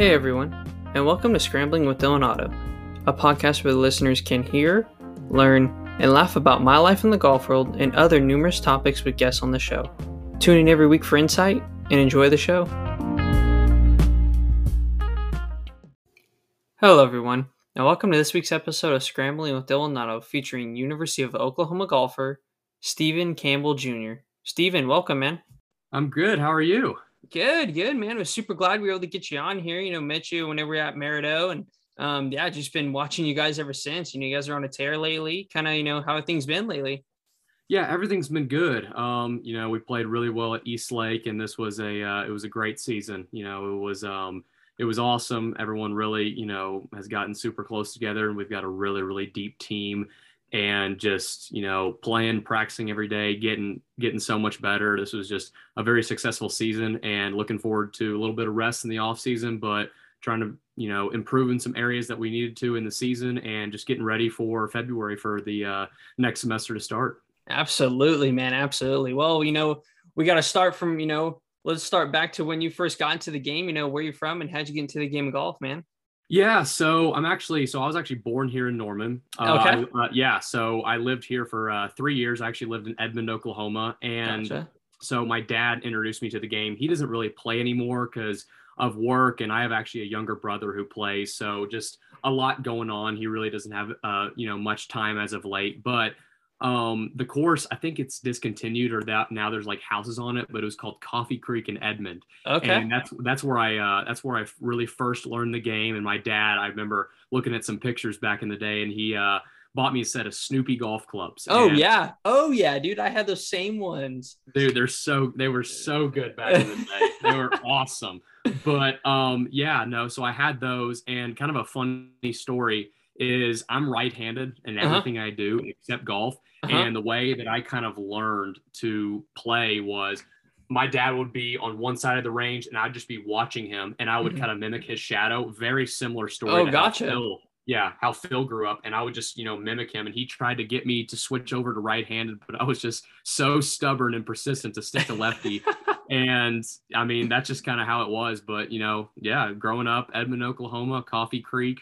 Hey everyone, and welcome to Scrambling with Dylan Otto, a podcast where the listeners can hear, learn, and laugh about my life in the golf world and other numerous topics with guests on the show. Tune in every week for insight and enjoy the show. Hello everyone, and welcome to this week's episode of Scrambling with Dylan Otto featuring University of Oklahoma golfer Stephen Campbell Jr. Stephen, welcome man. I'm good. How are you? Good, good, man. I was super glad we were able to get you on here. You know, met you whenever we are at Maridoe, and um, yeah, just been watching you guys ever since. You know, you guys are on a tear lately. Kind of, you know, how things been lately? Yeah, everything's been good. Um, you know, we played really well at East Lake, and this was a uh, it was a great season. You know, it was um, it was awesome. Everyone really, you know, has gotten super close together, and we've got a really, really deep team and just you know playing practicing every day getting getting so much better. This was just a very successful season and looking forward to a little bit of rest in the off season but trying to you know improve in some areas that we needed to in the season and just getting ready for february for the uh, next semester to start. Absolutely man. Absolutely. Well you know we got to start from you know let's start back to when you first got into the game you know where you're from and how'd you get into the game of golf man yeah, so I'm actually so I was actually born here in Norman. Uh, okay. Uh, yeah, so I lived here for uh, three years. I actually lived in Edmond, Oklahoma, and gotcha. so my dad introduced me to the game. He doesn't really play anymore because of work, and I have actually a younger brother who plays. So just a lot going on. He really doesn't have uh, you know much time as of late, but um the course i think it's discontinued or that now there's like houses on it but it was called coffee creek in edmond. Okay. And that's that's where i uh that's where i really first learned the game. And my dad i remember looking at some pictures back in the day and he uh bought me a set of snoopy golf clubs. Oh and, yeah. Oh yeah dude i had those same ones. Dude they're so they were so good back in the day. They were awesome. But um yeah no so i had those and kind of a funny story is I'm right-handed in uh-huh. everything uh-huh. I do except golf. Uh-huh. And the way that I kind of learned to play was my dad would be on one side of the range and I'd just be watching him and I would mm-hmm. kind of mimic his shadow. Very similar story. Oh, gotcha. Phil, yeah, how Phil grew up. And I would just, you know, mimic him. And he tried to get me to switch over to right handed, but I was just so stubborn and persistent to stick to lefty. and I mean, that's just kind of how it was. But, you know, yeah, growing up, Edmond, Oklahoma, Coffee Creek,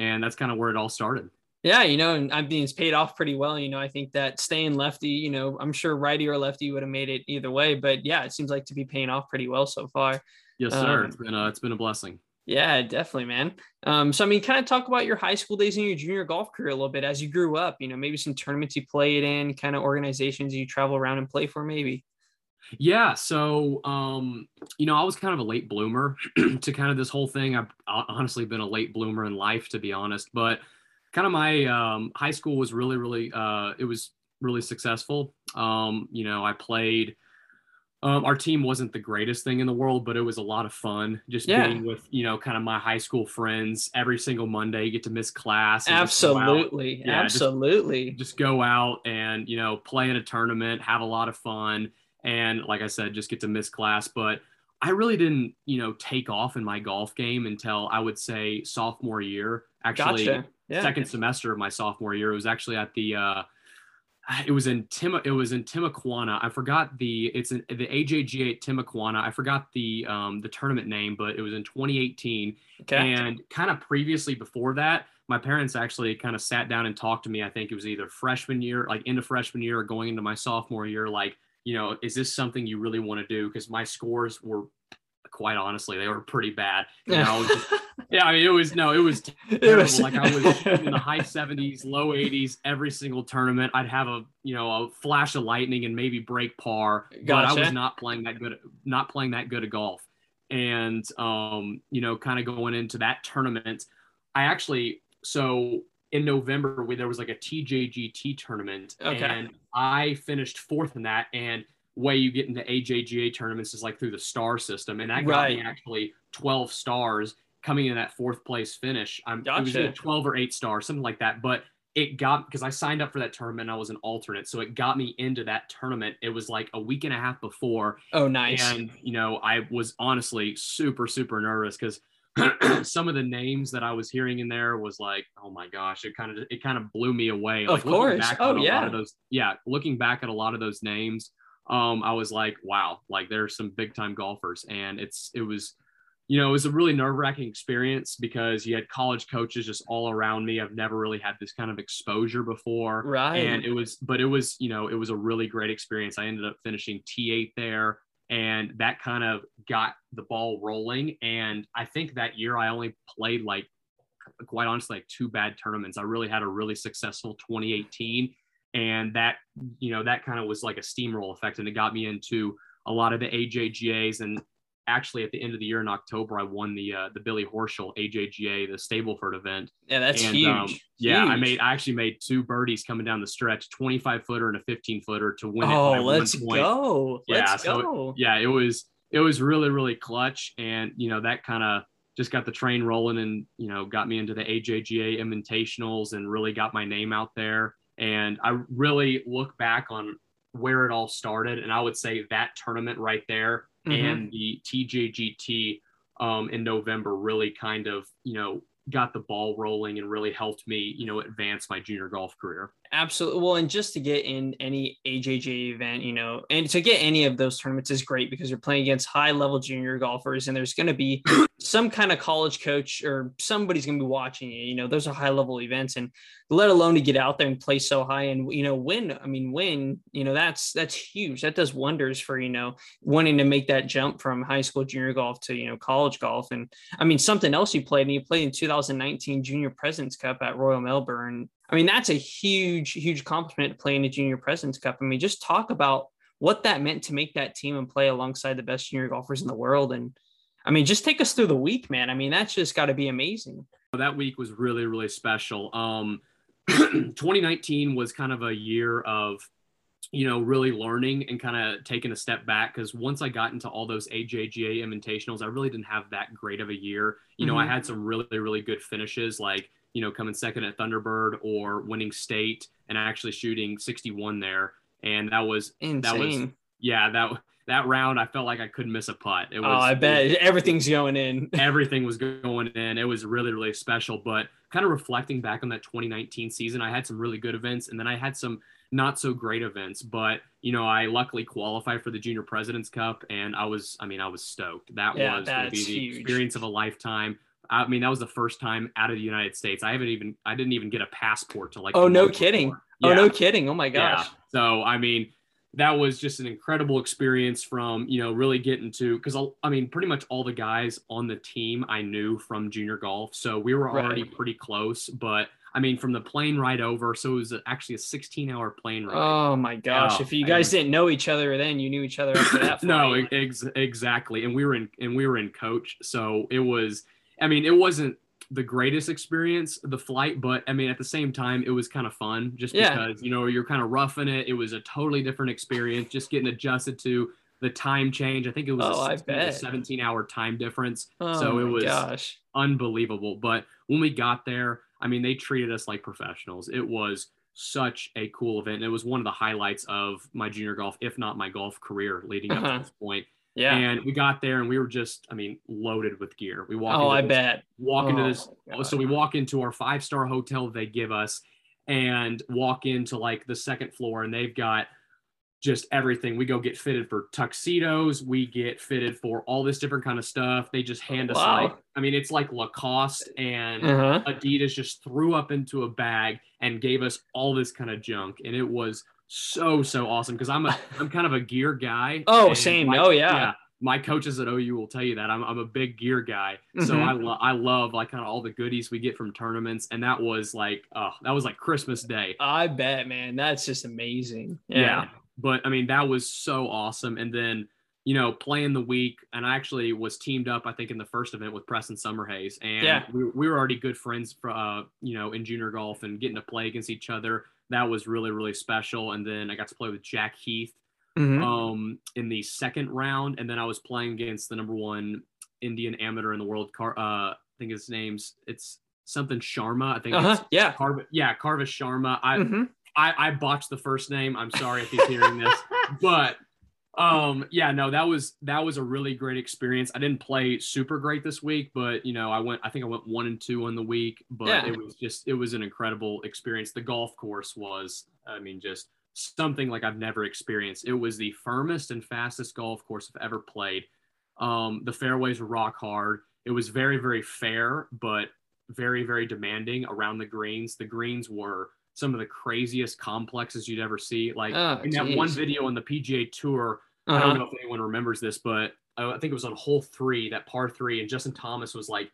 and that's kind of where it all started. Yeah, you know, and I mean, it's paid off pretty well. You know, I think that staying lefty, you know, I'm sure righty or lefty would have made it either way, but yeah, it seems like to be paying off pretty well so far. Yes, sir. Um, it's been a, it's been a blessing. Yeah, definitely, man. Um, so I mean, kind of talk about your high school days and your junior golf career a little bit as you grew up. You know, maybe some tournaments you played in, kind of organizations you travel around and play for, maybe. Yeah. So, um, you know, I was kind of a late bloomer to kind of this whole thing. I've honestly been a late bloomer in life, to be honest. But kind of my um, high school was really, really, uh, it was really successful. Um, you know, I played. Um, our team wasn't the greatest thing in the world, but it was a lot of fun. Just yeah. being with, you know, kind of my high school friends every single Monday. You get to miss class. Absolutely, yeah, absolutely. Just, just go out and you know play in a tournament, have a lot of fun and like I said, just get to miss class. But I really didn't, you know, take off in my golf game until I would say sophomore year. Actually, gotcha. yeah. second semester of my sophomore year. It was actually at the. Uh, it was in Tim. It was in Timuquana. I forgot the. It's in the AJGA at Timuquana. I forgot the um, the tournament name, but it was in 2018. Okay. And kind of previously before that, my parents actually kind of sat down and talked to me. I think it was either freshman year, like into freshman year, or going into my sophomore year, like you know, is this something you really want to do? Because my scores were quite honestly, they were pretty bad. You know, just, yeah, I mean, it was no, it was terrible. It was, like I was in the high 70s, low 80s every single tournament. I'd have a you know a flash of lightning and maybe break par, gotcha. but I was not playing that good, not playing that good of golf. And um, you know, kind of going into that tournament, I actually so in November where there was like a TJGT tournament, okay. and I finished fourth in that. And way you get into AJGA tournaments is like through the star system, and that got right. me actually 12 stars coming in that fourth place finish. I'm gotcha. it was either 12 or eight stars, something like that. But it got because I signed up for that tournament. I was an alternate, so it got me into that tournament. It was like a week and a half before. Oh, nice! And you know, I was honestly super, super nervous because some of the names that I was hearing in there was like, oh my gosh, it kind of it kind of blew me away. Of like, course. Oh yeah. those, yeah. Looking back at a lot of those names, um, I was like, wow, like there's some big time golfers, and it's it was, you know, it was a really nerve wracking experience because you had college coaches just all around me. I've never really had this kind of exposure before. Right. And it was, but it was, you know, it was a really great experience. I ended up finishing T8 there and that kind of got the ball rolling. And I think that year I only played like, quite honestly, like two bad tournaments. I really had a really successful 2018. And that, you know, that kind of was like a steamroll effect. And it got me into a lot of the AJGAs and actually at the end of the year in October, I won the uh, the Billy Horschel AJGA, the Stableford event. Yeah, that's and, huge. Um, yeah, huge. I made I actually made two birdies coming down the stretch, 25 footer and a 15 footer to win. Oh, one let's go. Yeah, Let's so- go. Yeah, it was it was really really clutch, and you know that kind of just got the train rolling, and you know got me into the AJGA Invitationals, and really got my name out there. And I really look back on where it all started, and I would say that tournament right there Mhm. and the TJGT um, in November really kind of, you know, got the ball rolling and really helped me, you know, advance my junior golf career. Absolutely. Well, and just to get in any AJJ event, you know, and to get any of those tournaments is great because you're playing against high level junior golfers and there's going to be some kind of college coach or somebody's going to be watching you. You know, those are high level events and let alone to get out there and play so high and, you know, win. I mean, win, you know, that's, that's huge. That does wonders for, you know, wanting to make that jump from high school junior golf to, you know, college golf. And I mean, something else you played and you played in 2019 Junior President's Cup at Royal Melbourne. I mean, that's a huge, huge accomplishment to play in the Junior President's Cup. I mean, just talk about what that meant to make that team and play alongside the best junior golfers in the world. And I mean, just take us through the week, man. I mean, that's just got to be amazing. That week was really, really special. Um, 2019 was kind of a year of, you know, really learning and kind of taking a step back because once I got into all those AJGA invitationals, I really didn't have that great of a year. You know, I Mhm. had some really, really good finishes like, you know, coming second at Thunderbird or winning state and actually shooting 61 there. And that was, Insane. yeah, that that round I felt like I couldn't miss a putt. It oh, was, oh, I bet everything's going in. everything was going in. It was really, really special. But kind of reflecting back on that 2019 season, I had some really good events and then I had some not so great events. But, you know, I luckily qualified for the Junior President's Cup and I was, I mean, I was stoked. That Yeah, was going to be the huge. experience of a lifetime. I mean, that was the first time out of the United States. I haven't even, I didn't even get a passport to like. Oh, no kidding. before. Oh, no kidding. Oh, my gosh. Yeah. So, I mean, that was just an incredible experience from, you know, really getting to, because I mean, pretty much all the guys on the team I knew from junior golf. So we were already Right. pretty close. But I mean, from the plane ride over, so it was actually a 16 hour plane ride. Oh, my gosh. Oh, if you I guys didn't know each other then, you knew each other after that. no, ex- exactly. And we were in, and we were in coach. So it was, I mean, it wasn't the greatest experience, the flight, but I mean, at the same time, it was kind of fun just Yeah. because, you know, you're kind of roughing it. It was a totally different experience, just getting adjusted to the time change. I think it was Oh, a 16 to 17 hour time difference. Oh, so it was gosh. unbelievable. But when we got there, I mean, they treated us like professionals. It was such a cool event. And it was one of the highlights of my junior golf, if not my golf career leading up Uh-huh. to this point. Yeah. And we got there and we were just, I mean, loaded with gear. We walk oh, into I this, bet. walk into Oh, this. God. So we walk into our five star hotel they give us and walk into like the second floor and they've got just everything. We go get fitted for tuxedos. We get fitted for all this different kind of stuff. They just hand us Wow. like, I mean, it's like Lacoste and Uh-huh. Adidas just threw up into a bag and gave us all this kind of junk. And it was so, so awesome because I'm a I'm kind of a gear guy. Oh, same. my- Oh, yeah. My coaches at OU will tell you that I'm, I'm a big gear guy. So Mhm. I love I love like kind of all the goodies we get from tournaments. And that was like oh, that was like Christmas Day. I bet, man. That's just amazing. Yeah. But I mean, that was so awesome. And then, you know, playing the week, and I actually was teamed up, I think, in the first event with Preston Summerhays. And Yeah. we, we were already good friends, for, uh, you know, in junior golf and getting to play against each other. That was really, really special. And then I got to play with Jack Heath Mhm. um, in the second round. And then I was playing against the number one Indian amateur in the world. Car- uh, I think his name's, it's something Sharma. I think Uh-huh. it's Yeah. Carv- yeah, Carvis Sharma. I, Mhm. I, I botched the first name. I'm sorry if he's hearing this, but um, yeah, no, that was that was a really great experience. I didn't play super great this week, but you know, I went. I think I went one and two on the week, but Yeah. it was just it was an incredible experience. The golf course was, I mean, just something like I've never experienced. It was the firmest and fastest golf course I've ever played. Um, the fairways were rock hard. It was very, very fair, but very, very demanding around the greens. The greens were some of the craziest complexes you'd ever see. Like Oh, in that one video on the PGA Tour, I don't Uh-huh. know if anyone remembers this, but I think it was on hole three, that par three, and Justin Thomas was like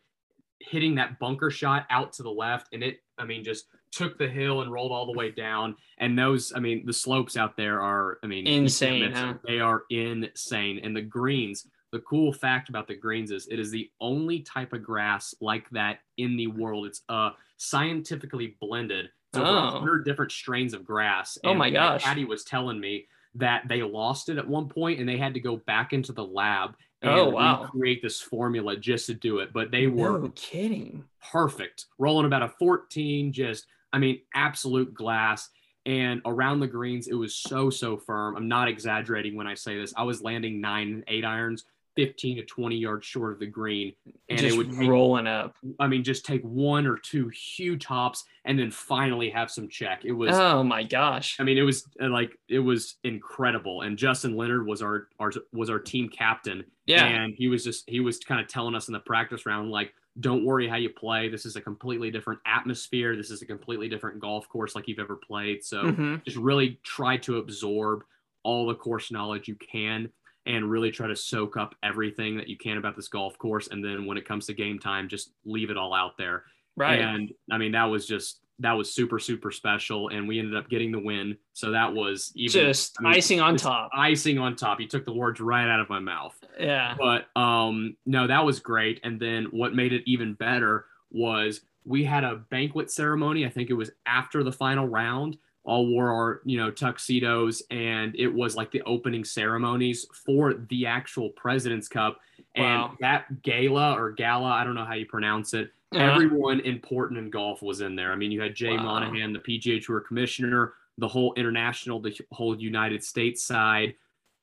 hitting that bunker shot out to the left, and it, I mean, just took the hill and rolled all the way down. And those, I mean, the slopes out there are, I mean, Insane, huh? They are insane. And the greens, the cool fact about the greens is it is the only type of grass like that in the world. It's uh scientifically blended. It's over Oh. 100 different strains of grass. Oh my gosh. Caddy was telling me that they lost it at one point and they had to go back into the lab and Oh, wow. recreate this formula just to do it. But they were No kidding. perfect, rolling about a 14, just, I mean, absolute glass. And around the greens, it was so, so firm. I'm not exaggerating when I say this. I was landing nine and eight irons, 15 to 20 yards short of the green. And Just it would take, rolling up. I mean, just take one or two huge hops and then finally have some check. It was, Oh my gosh. I mean, it was uh, like, it was incredible. And Justin Leonard was our, our was our team captain. Yeah. And he was just he was kind of telling us in the practice round, like, don't worry how you play. This is a completely different atmosphere. This is a completely different golf course like you've ever played. So Mhm. just really try to absorb all the course knowledge you can and really try to soak up everything that you can about this golf course. And then when it comes to game time, just leave it all out there. Right. And I mean, that was just that was super, super special. And we ended up getting the win. So that was even Just I mean, icing on top. icing on top. You took the words right out of my mouth Yeah. but um no that was great and then what made it even better was we had a banquet ceremony i think it was after the final round all wore our you know tuxedos and it was like the opening ceremonies for the actual president's cup and that gala or gala i don't know how you pronounce it Uh-huh. everyone important in golf was in there i mean you had jay Wow. monahan the pga tour commissioner the whole international the whole united states side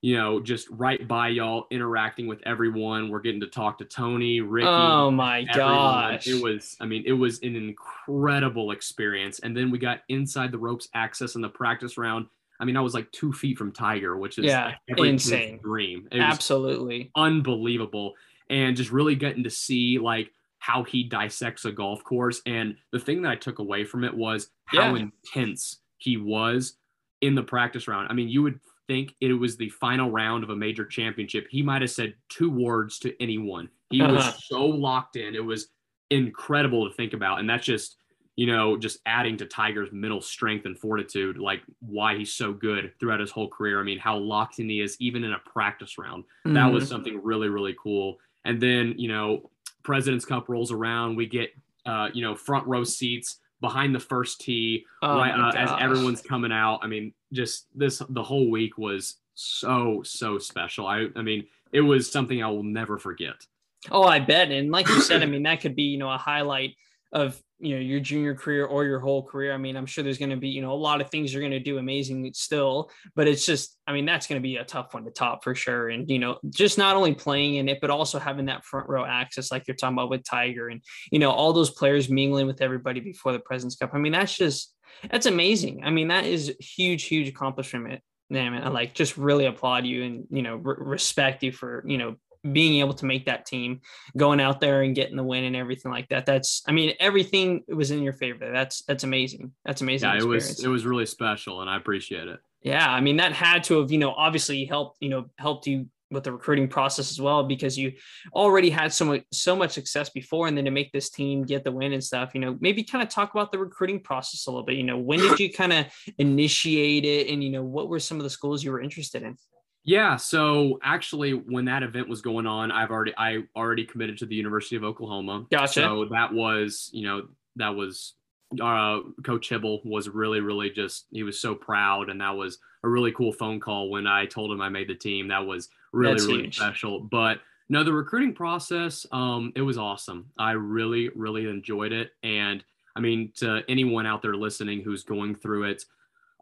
you know, just right by y'all, interacting with everyone. We're getting to talk to Tony, Ricky. Oh my everyone. gosh. It was, I mean, it was an incredible experience. And then we got inside the ropes access in the practice round. I mean, I was like two feet from Tiger, which is Yeah, like insane. dream. It Absolutely. unbelievable. And just really getting to see like how he dissects a golf course. And the thing that I took away from it was how Yeah. intense he was in the practice round. I mean, you would think it was the final round of a major championship. He might have said two words to anyone. He Uh-huh. was so locked in. It was incredible to think about. And that's just, you know, just adding to Tiger's mental strength and fortitude, like why he's so good throughout his whole career. I mean, how locked in he is, even in a practice round that was Mhm. something really really cool and then you know president's cup rolls around we get uh you know front row seats behind the first tee Oh right uh, as everyone's coming out. I mean just this the whole week was so so special. I i mean it was something i will never forget. Oh, I bet. And like you said, I mean, that could be, you know, a highlight of, you know, your junior career or your whole career. I mean, I'm sure there's going to be, you know, a lot of things you're going to do amazing still, but it's just, I mean, that's going to be a tough one to top for sure. And, you know, just not only playing in it, but also having that front row access, like you're talking about with Tiger and, you know, all those players mingling with everybody before the President's Cup. I mean, that's just, that's amazing. I mean, that is huge, huge accomplishment. Man, I like just really applaud you and, you know, re- respect you for, you know, being able to make that team going out there and getting the win and everything like that. That's, I mean, everything was in your favor. That's, that's amazing. That's amazing. yeah it was it was really special and i appreciate it yeah. I mean, that had to have, you know, obviously helped, you know, helped you with the recruiting process as well, because you already had so much, so much success before. And then to make this team get the win and stuff, you know, maybe kind of talk about the recruiting process a little bit, you know, when did you kind of initiate it? And, you know, what were some of the schools you were interested in? Yeah, so actually when that event was going on, I've already I already committed to the University of Oklahoma. Gotcha. So that was, you know, that was uh Coach Hybl was really really just he was so proud and that was a really cool phone call when I told him I made the team. That was really That's really huge. special. But no, the recruiting process um it was awesome. I really really enjoyed it and I mean to anyone out there listening who's going through it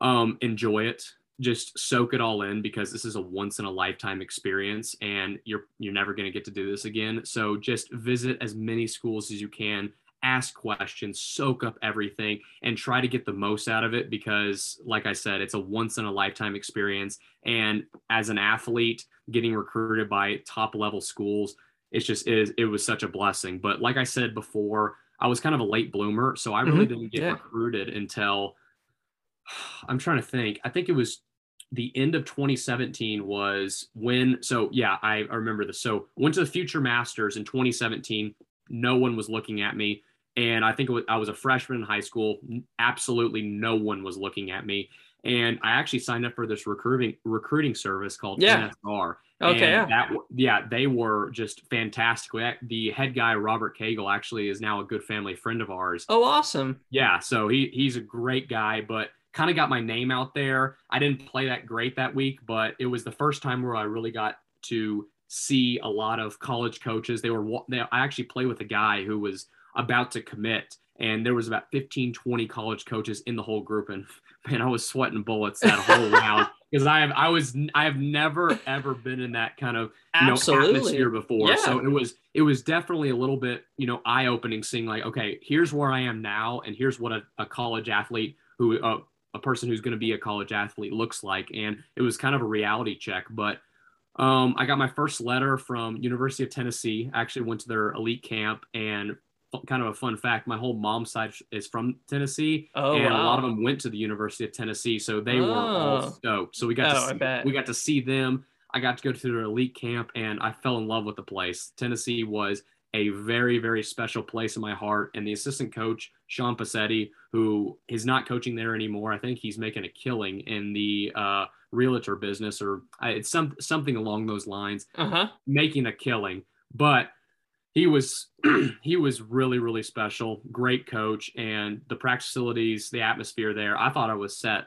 um enjoy it just soak it all in because this is a once in a lifetime experience and you're you're never going to get to do this again so just visit as many schools as you can ask questions soak up everything and try to get the most out of it because like i said it's a once in a lifetime experience and as an athlete getting recruited by top level schools. It's just it, is, it was such a blessing. But like I said before, I was kind of a late bloomer, so I really mm-hmm. didn't get yeah. recruited until I'm trying to think. I think it was the end of 2017 was when so yeah I, I remember this. So went to the future masters in 2017 no one was looking at me. And i think was, i was a freshman in high school. Absolutely no one was looking at me. And i actually signed up for this recruiting recruiting service called yeah. nsr okay yeah. that yeah they were just fantastic. The head guy robert cagle actually is now a good family friend of ours. Oh awesome. Yeah so he he's a great guy but kind of got my name out there. I didn't play that great that week, but it was the first time where I really got to see a lot of college coaches. They were, they, I actually played with a guy who was about to commit and there was about 15 20 college coaches in the whole group and man i was sweating bullets that whole round because i have i was i have never ever been in that kind of you know atmosphere before yeah. so it was it was definitely a little bit you know eye opening seeing like okay here's where i am now and here's what a, a college athlete who uh, a person who's going to be a college athlete looks like. And it was kind of a reality check. But um, I got my first letter from University of Tennessee. I actually went to their elite camp and kind of a fun fact my whole mom's side is from tennessee oh, and wow. a lot of them went to the university of tennessee so they oh. were all oh. stoked so we got oh, to see, we got to see them i got to go to their elite camp and i fell in love with the place tennessee was a very, very special place in my heart. And the assistant coach, Sean Passetti, who is not coaching there anymore, I think he's making a killing in the uh, realtor business, or it's some something along those lines, uh-huh. making a killing. But he was he was really, really special. Great coach, and the practice facilities, the atmosphere there. I thought I was set.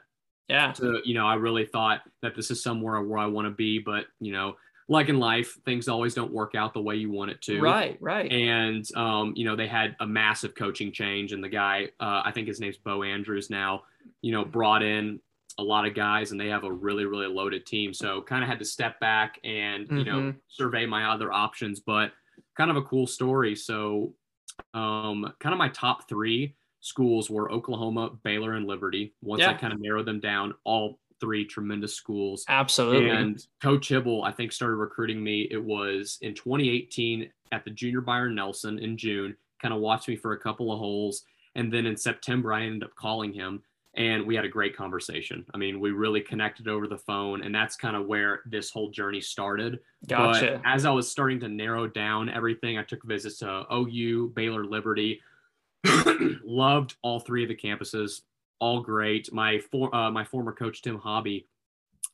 Yeah. To you know, I really thought that this is somewhere where I want to be, but you know like in life, things always don't work out the way you want it to. Right, right. And um, you know, they had a massive coaching change, and the guy, uh, I think his name's Bo Andrews now, you know, brought in a lot of guys, and they have a really, really loaded team. So kind of had to step back and you mm-hmm. know survey my other options, but kind of a cool story. So, um, kind of my top three schools were Oklahoma, Baylor, and Liberty. Once yeah. I kind of narrowed them down, all three tremendous schools. Absolutely. And Coach Hybl, I think, started recruiting me. It was in 2018 at the Junior Byron Nelson in June, kind of watched me for a couple of holes. And then in September, I ended up calling him and we had a great conversation. I mean, we really connected over the phone, and that's kind of where this whole journey started. Gotcha. But as I was starting to narrow down everything, I took visits to OU, Baylor, Liberty. Loved all three of the campuses all great. My for, uh, my former coach Tim Hobby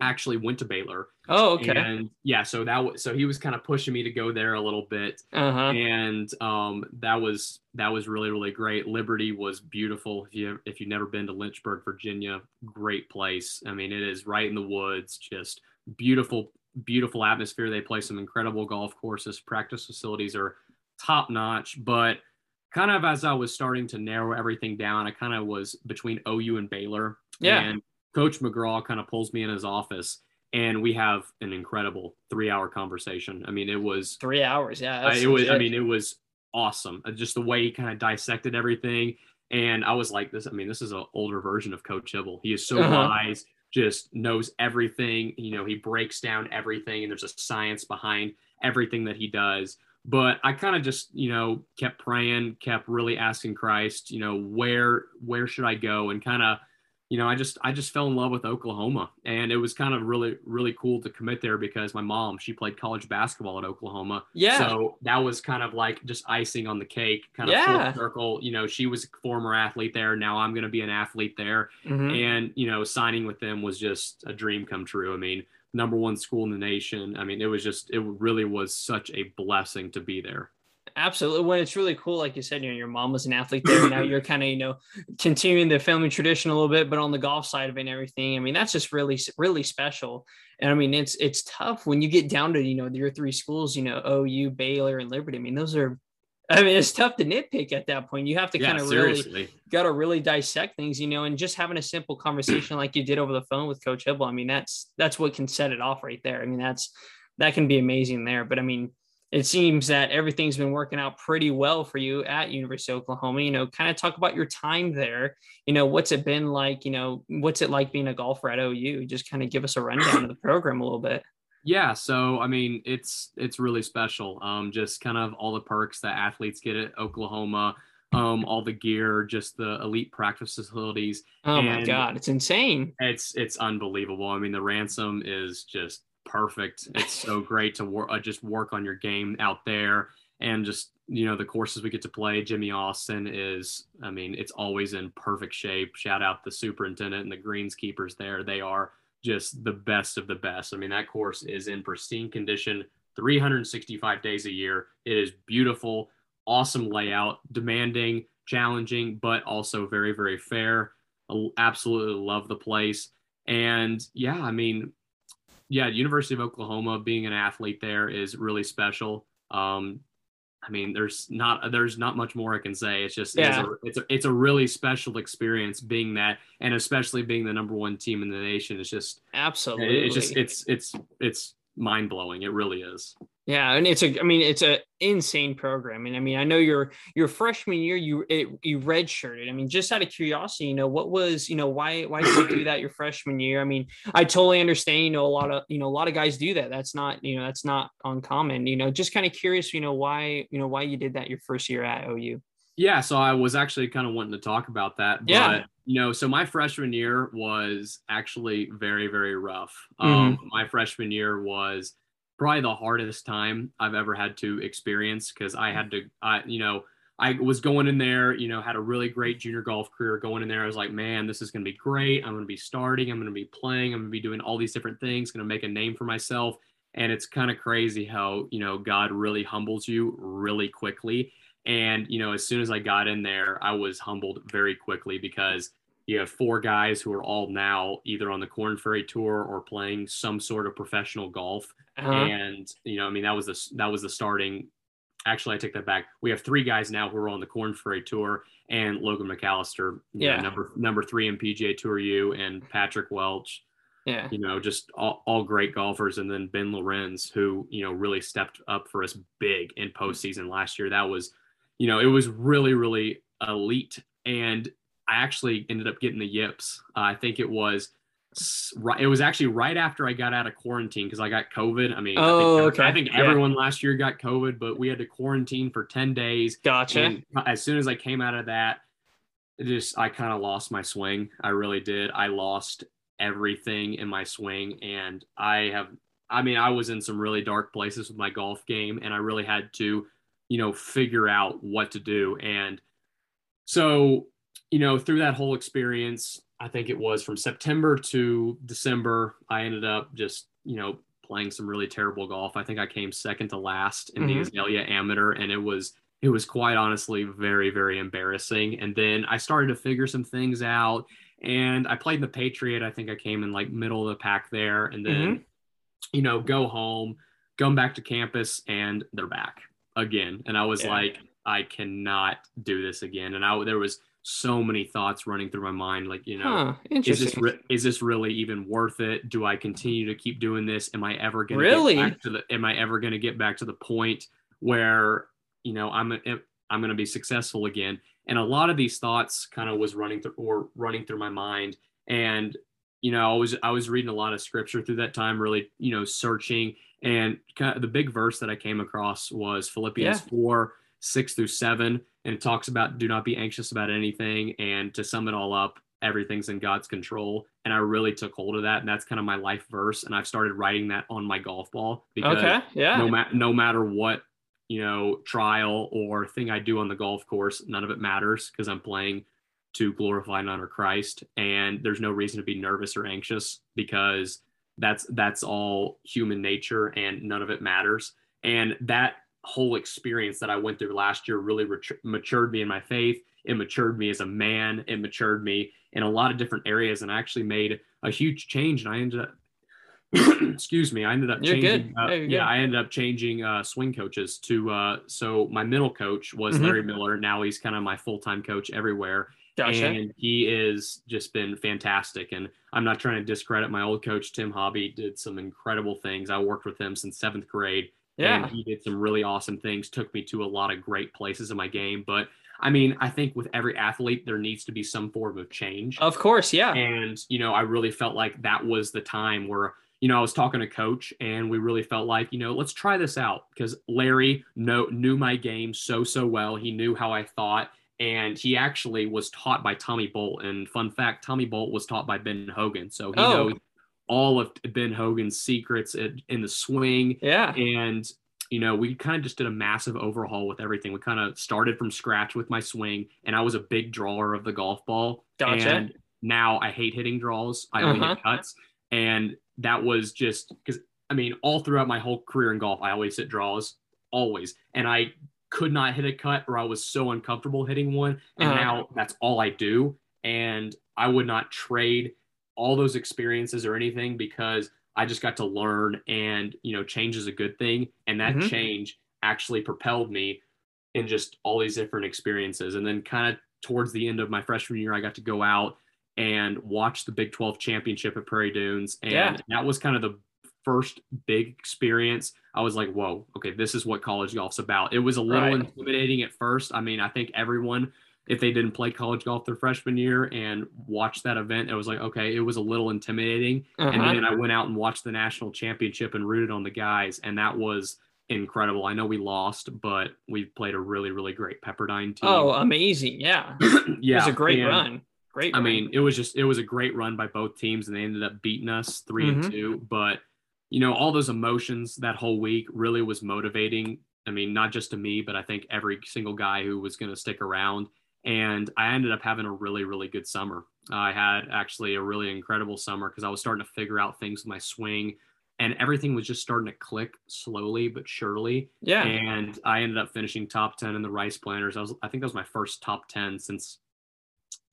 actually went to Baylor. Oh, okay. And yeah, so that was so he was kind of pushing me to go there a little bit, uh-huh. and um, that was that was really really great. Liberty was beautiful. If you if you've never been to Lynchburg, Virginia, great place. I mean, it is right in the woods, just beautiful beautiful atmosphere. They play some incredible golf courses. Practice facilities are top notch, but kind of as I was starting to narrow everything down, I kind of was between OU and Baylor. Yeah. And Coach McGraw kind of pulls me in his office and we have an incredible three hour conversation. I mean, it was three hours. Yeah. I, it was, I mean, it was awesome. Uh, just the way he kind of dissected everything. And I was like, this, I mean, this is an older version of Coach Hybl. He is so uh-huh. wise, just knows everything. You know, he breaks down everything and there's a science behind everything that he does but I kind of just, you know, kept praying, kept really asking Christ, you know, where where should I go? And kind of, you know, I just I just fell in love with Oklahoma. And it was kind of really, really cool to commit there because my mom, she played college basketball at Oklahoma. Yeah. So that was kind of like just icing on the cake, kind of yeah. full circle. You know, she was a former athlete there. Now I'm gonna be an athlete there. Mm-hmm. And, you know, signing with them was just a dream come true. I mean, number one school in the nation. I mean, it was just, it really was such a blessing to be there. Absolutely. When it's really cool, like you said, you know, your mom was an athlete there. now you're kind of, you know, continuing the family tradition a little bit, but on the golf side of it and everything. I mean, that's just really, really special. And I mean, it's it's tough when you get down to, you know, your three schools, you know, OU, Baylor, and Liberty. I mean, those are I mean, it's tough to nitpick at that point. You have to yeah, kind of really got to really dissect things, you know, and just having a simple conversation like you did over the phone with Coach Hybl. I mean, that's that's what can set it off right there. I mean, that's that can be amazing there. But I mean, it seems that everything's been working out pretty well for you at University of Oklahoma. You know, kind of talk about your time there. You know, what's it been like? You know, what's it like being a golfer at OU? Just kind of give us a rundown of the program a little bit. Yeah, so I mean, it's it's really special. Um, just kind of all the perks that athletes get at Oklahoma, um, all the gear, just the elite practice facilities. Oh my god, it's insane. It's it's unbelievable. I mean, the ransom is just perfect. It's so great to work uh, just work on your game out there and just you know the courses we get to play jimmie austin is i mean it's always in perfect shape shout out the superintendent and the greenskeepers there they are just the best of the best. I mean that course is in pristine condition 365 days a year. It is beautiful awesome layout demanding challenging but also very very fair. I absolutely love the place. And yeah i mean yeah university of oklahoma being an athlete there is really special. Um, I mean, there's not there's not much more I can say. It's just yeah. it's, a, it's a it's a really special experience being that, and especially being the number one team in the nation. It's just absolutely. It's just it's it's it's mind blowing. It really is. Yeah, and it's a I mean it's a insane program. And I mean I know your your freshman year you it, you redshirted. I mean just out of curiosity, you know what was you know why why did you do that your freshman year? I mean I totally understand. You know a lot of you know a lot of guys do that. That's not you know that's not uncommon. You know just kind of curious. You know why you know why you did that your first year at OU. Yeah, so I was actually kind of wanting to talk about that. But, yeah. You know, so my freshman year was actually very, very rough. Mm-hmm. Um, my freshman year was probably the hardest time I've ever had to experience because I had to, I, you know, I was going in there, you know, had a really great junior golf career going in there. I was like, man, this is going to be great. I'm going to be starting. I'm going to be playing. I'm going to be doing all these different things, going to make a name for myself. And it's kind of crazy how, you know, God really humbles you really quickly. And, you know, as soon as I got in there, I was humbled very quickly because you have four guys who are all now either on the Corn Ferry Tour or playing some sort of professional golf. Uh-huh. And you know, I mean, that was the that was the starting. Actually, I take that back. We have three guys now who are on the Corn Ferry Tour, and Logan McAllister, yeah, know, number number three in PGA Tour U, and Patrick Welch. Yeah, you know, just all, all great golfers, and then Ben Lorenz, who you know really stepped up for us big in postseason last year. That was, you know, it was really really elite and I actually ended up getting the yips. Uh, I think it was right. It was actually right after I got out of quarantine because I got COVID. I mean, oh, I think, okay. I think everyone last year got COVID, but we had to quarantine for 10 days. Gotcha. And as soon as I came out of that, just, I kind of lost my swing. I really did. I lost everything in my swing. And I have, I mean, I was in some really dark places with my golf game and I really had to, you know, figure out what to do. And so you know, through that whole experience, I think it was from September to December, I ended up just, you know, playing some really terrible golf. I think I came second to last in mm-hmm. the Azalea Amateur, and it was it was quite honestly very very embarrassing. And then I started to figure some things out, and I played in the Patriot. I think I came in like middle of the pack there, and then mm-hmm. you know go home, come back to campus, and they're back again. And I was yeah. like, I cannot do this again. And I there was so many thoughts running through my mind like you know huh, is this re- is this really even worth it do i continue to keep doing this am i ever going to really get back to the am i ever going to get back to the point where you know i'm i'm going to be successful again and a lot of these thoughts kind of was running through or running through my mind and you know i was i was reading a lot of scripture through that time really you know searching and kind of the big verse that i came across was philippians yeah. 4 6 through 7 and it talks about do not be anxious about anything and to sum it all up everything's in god's control and i really took hold of that and that's kind of my life verse and i've started writing that on my golf ball because okay, yeah. no, ma- no matter what you know trial or thing i do on the golf course none of it matters because i'm playing to glorify and honor christ and there's no reason to be nervous or anxious because that's that's all human nature and none of it matters and that whole experience that I went through last year really ret- matured me in my faith. It matured me as a man. It matured me in a lot of different areas, and I actually made a huge change. And I ended up, excuse me, I ended up you're changing. Uh, yeah, good. I ended up changing uh, swing coaches to. Uh, so my middle coach was mm-hmm. Larry Miller. Now he's kind of my full time coach everywhere. Gotcha. And he is just been fantastic. And I'm not trying to discredit my old coach, Tim Hobby, did some incredible things. I worked with him since seventh grade yeah. And he did some really awesome things, took me to a lot of great places in my game. But I mean, I think with every athlete, there needs to be some form of change. Of course, yeah. And, you know, I really felt like that was the time where, you know, I was talking to coach and we really felt like, you know, let's try this out because Larry know, knew my game so, so well. He knew how I thought. And he actually was taught by Tommy Bolt. And fun fact, Tommy Bolt was taught by Ben Hogan. So he oh. knows all of Ben Hogan's secrets in the swing. Yeah. And, you know, we kind of just did a massive overhaul with everything. We kind of started from scratch with my swing, and I was a big drawer of the golf ball. Gotcha. And now I hate hitting draws. I only uh-huh. hit cuts. And that was just because I mean, all throughout my whole career in golf, I always hit draws, always. And I could not hit a cut or I was so uncomfortable hitting one. And uh-huh. now that's all I do. And I would not trade all those experiences or anything because I just got to learn and, you know, change is a good thing. And that mm-hmm. change actually propelled me in just all these different experiences. And then kind of towards the end of my freshman year, I got to go out and watch the Big 12 championship at Prairie Dunes. And yeah. that was kind of the first big experience. I was like, whoa, okay, this is what college golf's about. It was a little right. intimidating at first. I mean, I think everyone, if they didn't play college golf their freshman year and watched that event, it was like, okay, it was a little intimidating. Uh-huh. And then I went out and watched the national championship and rooted on the guys. And that was incredible. I know we lost, but we played a really, really great Pepperdine team. Oh, amazing. Yeah. yeah. It was a great and, run Great. I mean, it was just it was a great run by both teams, and they ended up beating us 3 mm-hmm. and two. But you know, all those emotions that whole week really was motivating. I mean, not just to me, but I think every single guy who was going to stick around. And I ended up having a really, really good summer. I had actually a really incredible summer because I was starting to figure out things with my swing and everything was just starting to click slowly but surely. Yeah. And I ended up finishing top 10 in the Rice Planters. I was I think that was my first top 10 since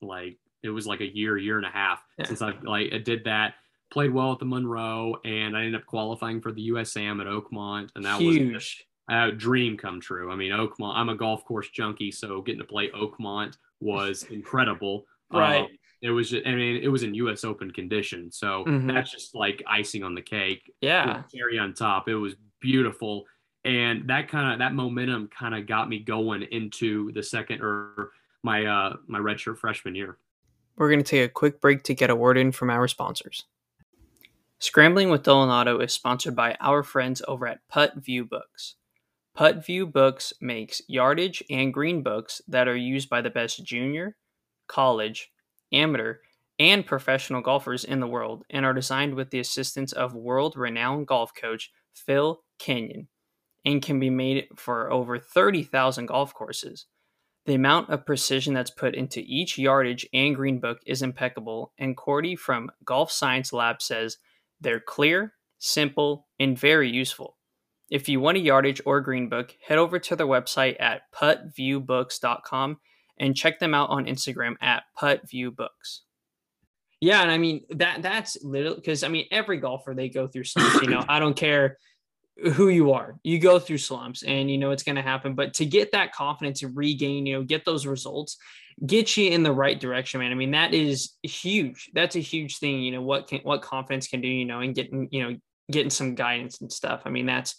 like it was like a year, year and a half yeah. since I like I did that. Played well at the Monroe, and I ended up qualifying for the USAM at Oakmont, and that Huge. was a dream come true. I mean, Oakmont. I'm a golf course junkie, so getting to play Oakmont was incredible. right. Um, it was just, I mean, it was in U.S. Open condition, so mm-hmm. that's just like icing on the cake. Yeah, cherry on top. It was beautiful, and that kind of that momentum kind of got me going into the second or my uh my redshirt freshman year. We're going to take a quick break to get a word in from our sponsors. Scrambling with Dylan is sponsored by our friends over at Putt View Books. Putt View Books makes yardage and green books that are used by the best junior, college, amateur, and professional golfers in the world and are designed with the assistance of world renowned golf coach Phil Kenyon and can be made for over 30,000 golf courses. The amount of precision that's put into each yardage and green book is impeccable, and Cordie from Golf Science Lab says they're clear, simple, and very useful. If you want a yardage or green book, head over to their website at puttviewbooks.com and check them out on Instagram at puttviewbooks. Yeah, and I mean that that's little because I mean every golfer they go through slumps. You know, I don't care who you are. You go through slumps and you know it's going to happen. But to get that confidence and regain, you know, get those results, get you in the right direction, man. I mean, that is huge. That's a huge thing. You know, what can what confidence can do, you know, and getting, you know, getting some guidance and stuff. I mean, that's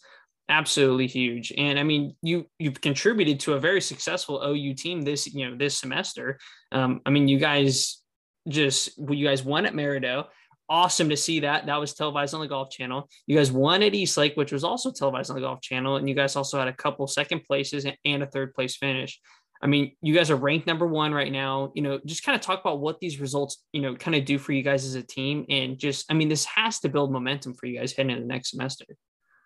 absolutely huge. And I mean, you you've contributed to a very successful OU team this, you know, this semester. Um, I mean, you guys just you guys won at Maridoe awesome to see that. That was televised on the Golf Channel. You guys won at East Lake, which was also televised on the Golf Channel, and you guys also had a couple second places and a third place finish. I mean, you guys are ranked number one right now. You know, just kind of talk about what these results, you know, kind of do for you guys as a team, and just, I mean, this has to build momentum for you guys heading into the next semester.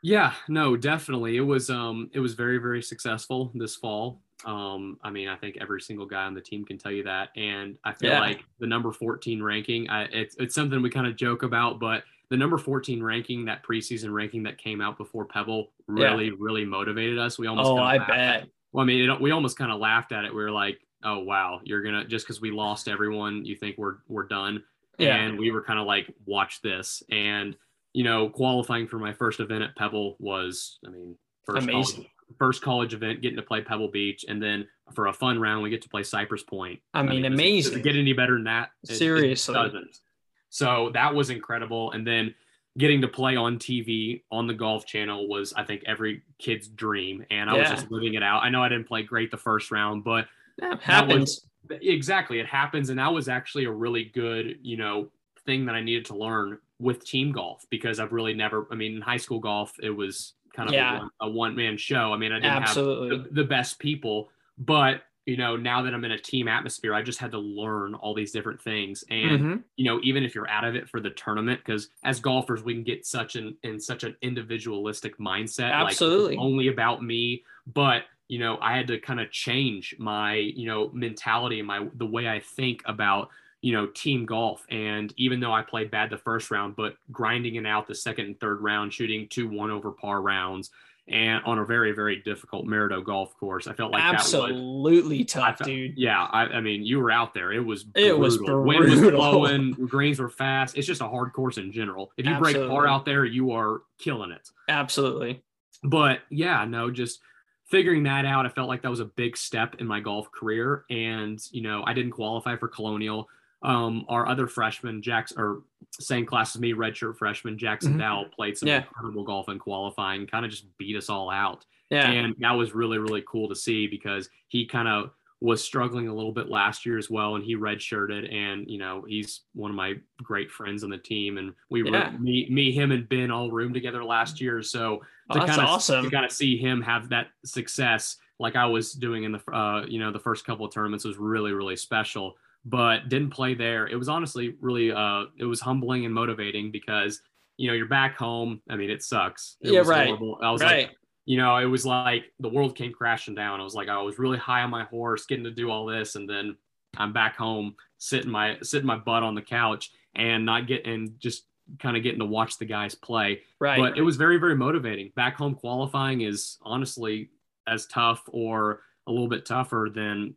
Yeah, no, definitely. It was um it was very very successful this fall. Um I mean, I think every single guy on the team can tell you that and I feel yeah. like the number 14 ranking, I, it's it's something we kind of joke about, but the number 14 ranking, that preseason ranking that came out before Pebble really yeah. really motivated us. We almost Oh, I bet. Well, I mean, it, we almost kind of laughed at it. We were like, "Oh, wow, you're going to just cuz we lost everyone, you think we're we're done." Yeah. And we were kind of like, "Watch this." And you know, qualifying for my first event at Pebble was, I mean, first amazing. College, first college event, getting to play Pebble Beach, and then for a fun round, we get to play Cypress Point. I mean, I mean amazing. Does it get any better than that? It, Seriously, it doesn't. So that was incredible, and then getting to play on TV on the Golf Channel was, I think, every kid's dream, and I yeah. was just living it out. I know I didn't play great the first round, but that happens. Was, exactly, it happens, and that was actually a really good, you know, thing that I needed to learn with team golf because I've really never. I mean, in high school golf, it was kind of Yeah. a, one, a one man show. I mean, I didn't Absolutely. have the, the best people, but you know, now that I'm in a team atmosphere, I just had to learn all these different things. And Mhm. you know, even if you're out of it for the tournament, because as golfers, we can get such an in such an individualistic mindset. like, Absolutely. only about me. But you know, I had to kind of change my you know mentality and my the way I think about you know team golf. And even though I played bad the first round, but grinding it out the second and third round, shooting two one over par rounds. And on a very, very difficult Maridoe golf course, I felt like that was Absolutely tough, fe- dude. yeah, I, I mean, you were out there. It was It was Wind was brutal. blowing, greens were fast. It's just a hard course in general. If you break par out there, you are killing it. Absolutely. But yeah, no, just figuring that out, I felt like that was a big step in my golf career. And you know, I didn't qualify for Colonial. Um, our other freshman, Jackson, or same class as me, redshirt freshman Jackson Mhm. Dowell, played some Yeah. incredible golf in qualifying, kind of just beat us all out Yeah. and that was really really cool to see because he kind of was struggling a little bit last year as well and he redshirted and you know he's one of my great friends on the team and we were me me him and ben all roomed together last year so Oh, to that's kind of awesome. to kind of see him have that success like I was doing in the uh you know the first couple of tournaments was really really special but didn't play there it was honestly really uh it was humbling and motivating because you know you're back home I mean it sucks it Yeah, was right. horrible. I was right. like you know, it was like the world came crashing down. I was like, I was really high on my horse, getting to do all this, and then I'm back home, sitting my sitting my butt on the couch, and not getting just kind of getting to watch the guys play. right. But it was very very motivating. Back home qualifying is honestly as tough or a little bit tougher than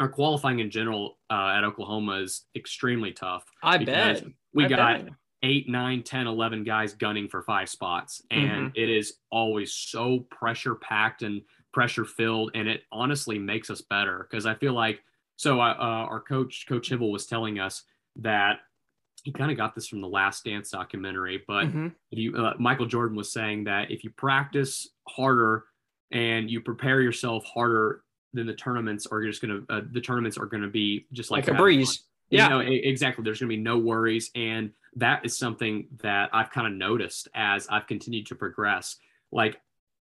our qualifying in general uh, at Oklahoma is extremely tough. I bet. We I got bet. eight, nine, 10, 11 guys gunning for five spots. And it is always so pressure packed and pressure filled. And it honestly makes us better because I feel like, so uh, uh, our coach, Coach Hybl, was telling us that he kind of got this from the Last Dance documentary, but Mhm. if you, uh, Michael Jordan was saying that if you practice harder and you prepare yourself harder, then the tournaments are just going to, uh, the tournaments are going to be just like, like a breeze. Yeah. No, e- exactly. There's going to be no worries. And that is something that I've kind of noticed as I've continued to progress. Like,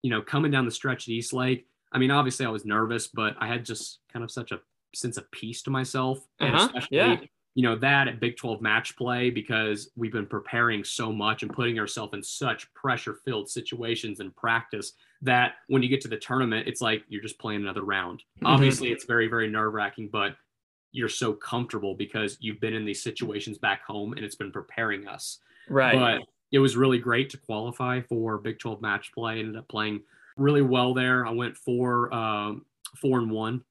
you know, coming down the stretch at East Lake, I mean, obviously I was nervous, but I had just kind of such a sense of peace to myself. And Uh-huh, especially, yeah. you know, that at Big 12 match play because we've been preparing so much and putting ourselves in such pressure filled situations in practice that when you get to the tournament, it's like you're just playing another round. Mhm. Obviously, it's very, very nerve wracking, but you're so comfortable because you've been in these situations back home and it's been preparing us. Right. But it was really great to qualify for Big 12 match play. Ended up playing really well there. I went four, um, four and one.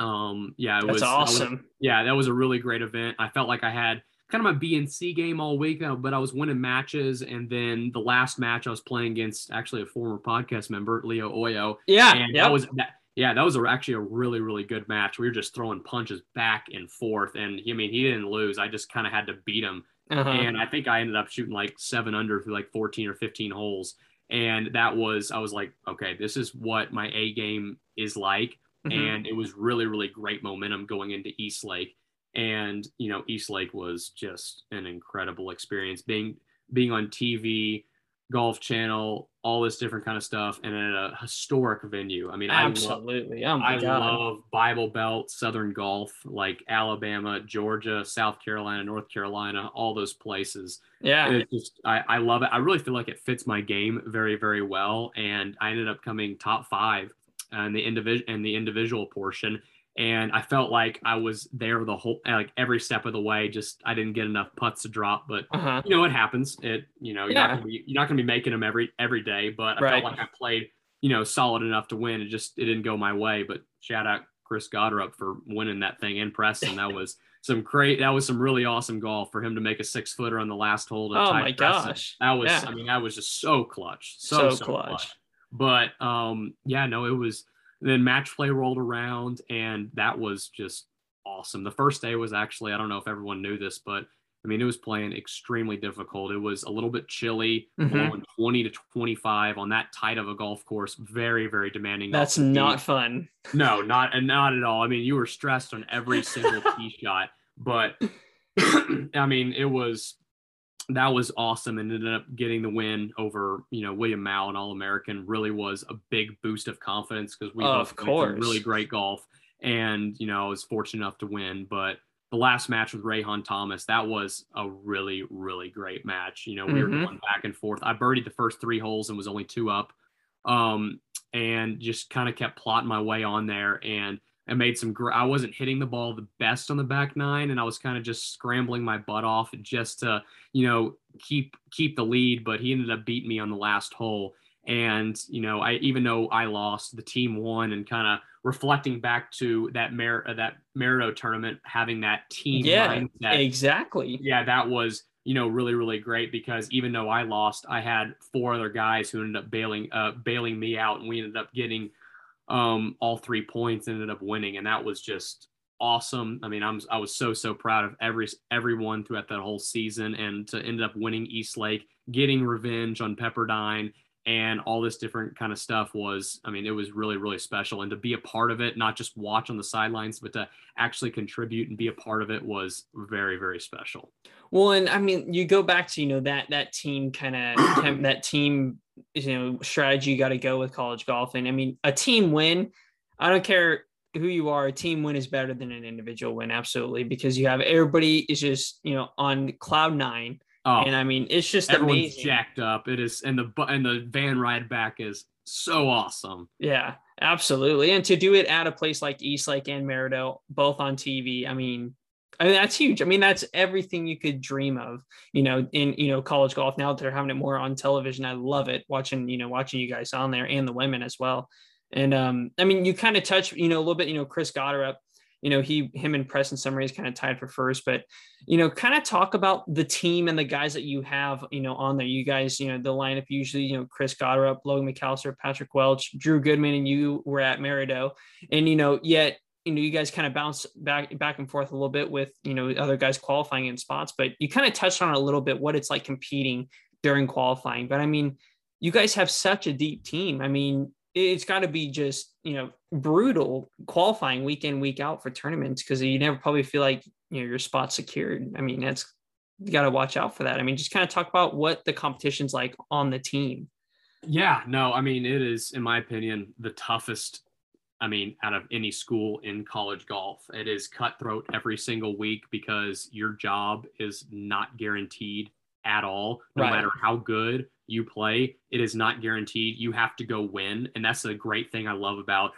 Um, yeah, it That's was I was- awesome. yeah, that was a really great event. I felt like I had kind of my B and C game all week, but I was winning matches. And then the last match I was playing against actually a former podcast member, Leo Oyo, yeah. and Yep. that was that. Yeah, that was a, actually a really, really good match. We were just throwing punches back and forth, and I mean, he didn't lose. I just kind of had to beat him, uh-huh. and I think I ended up shooting like seven under through like 14 or 15 holes, and that was I was like, okay, this is what my A game is like, Mhm. and it was really, really great momentum going into East Lake, and you know, East Lake was just an incredible experience being being on TV, Golf Channel, all this different kind of stuff, and at a historic venue. I mean, absolutely I love Absolutely. oh I love Bible Belt, Southern Golf, like Alabama, Georgia, South Carolina, North Carolina, all those places. yeah. It just, I, I love it. I really feel like it fits my game very, very well. And I ended up coming top five in the individual in the individual portion. And I felt like I was there the whole, like every step of the way. Just I didn't get enough putts to drop, but uh-huh. you know it happens. It you know you're Yeah. not gonna be you're not gonna be making them every every day, but I Right. felt like I played you know solid enough to win. It just it didn't go my way. But shout out Chris Gotterup for winning that thing in Preston. That was some great. That was some really awesome golf for him to make a six footer on the last hole. To Oh my Preston. gosh. That was Yeah. I mean that was just so clutch, so So so, clutch. clutch. But um yeah no it was then match play rolled around and that was just awesome. The first day was actually I don't know if everyone knew this, but I mean, it was playing extremely difficult. It was a little bit chilly, Mhm. 20 to 25 on that tight of a golf course. Very, very demanding. That's not fun. No, not and not at all. I mean, you were stressed on every single tee shot, but I mean, it was that was awesome and ended up getting the win over you know William Mouw, an All American. Really was a big boost of confidence because we both of played course. really great golf, and you know I was fortunate enough to win. But the last match with Rayhan Thomas, that was a really really great match. You know we were Mhm. going back and forth. I birdied the first three holes and was only two up, um, and just kind of kept plotting my way on there and. I made some. Gr- I wasn't hitting the ball the best on the back nine, and I was kind of just scrambling my butt off just to you know, keep keep the lead, but he ended up beating me on the last hole. And you know, I even though I lost, the team won, and kind of reflecting back to that Mer- uh, that Maridoe tournament, having that team Yeah, mindset, Exactly. yeah, that was you know really really great because even though I lost, I had four other guys who ended up bailing uh, bailing me out, and we ended up getting um, all three points, ended up winning, and that was just awesome. I mean, I'm I was so so proud of every everyone throughout that whole season, and to end up winning East Lake, getting revenge on Pepperdine. And all this different kind of stuff was, I mean, it was really, really special. And to be a part of it, not just watch on the sidelines, but to actually contribute and be a part of it was very, very special. Well, and I mean, you go back to you know that that team kind of that team you know strategy you got to go with college golf, and I mean a team win. I don't care who you are, a team win is better than an individual win, absolutely, because you have everybody is just you know on cloud nine, Oh, and I mean it's just everyone's amazing. jacked up. It is, and the and the van ride back is so awesome. Yeah, absolutely, and to do it at a place like East Lake and Maridoe, both on TV, I mean. I mean that's huge. I mean that's everything you could dream of, you know, in you know college golf. Now that they're having it more on television, I love it. Watching you know watching you guys on there and the women as well. And um, I mean you kind of touch you know a little bit. You know Chris Gotterup you know he him and Preston Summerhays kind of tied for first, but you know kind of talk about the team and the guys that you have you know on there. You guys you know the lineup usually you know Chris Gotterup, Logan McAllister, Patrick Welch, Drew Goodman, and you were at Maridoe, and you know yet you know you guys kind of bounce back back and forth a little bit with you know other guys qualifying in spots but you kind of touched on a little bit what it's like competing during qualifying. But i mean you guys have such a deep team. I mean it's got to be just you know brutal qualifying week in week out for tournaments because you never probably feel like you know your spot secured i mean that's you got to watch out for that i mean just kind of talk about what the competition's like on the team Yeah, no, I mean it is, in my opinion, the toughest. I mean, out of any school in college golf, it is cutthroat every single week because your job is not guaranteed at all. No Right. matter how good you play, it is not guaranteed. You have to go win, and that's a great thing I love about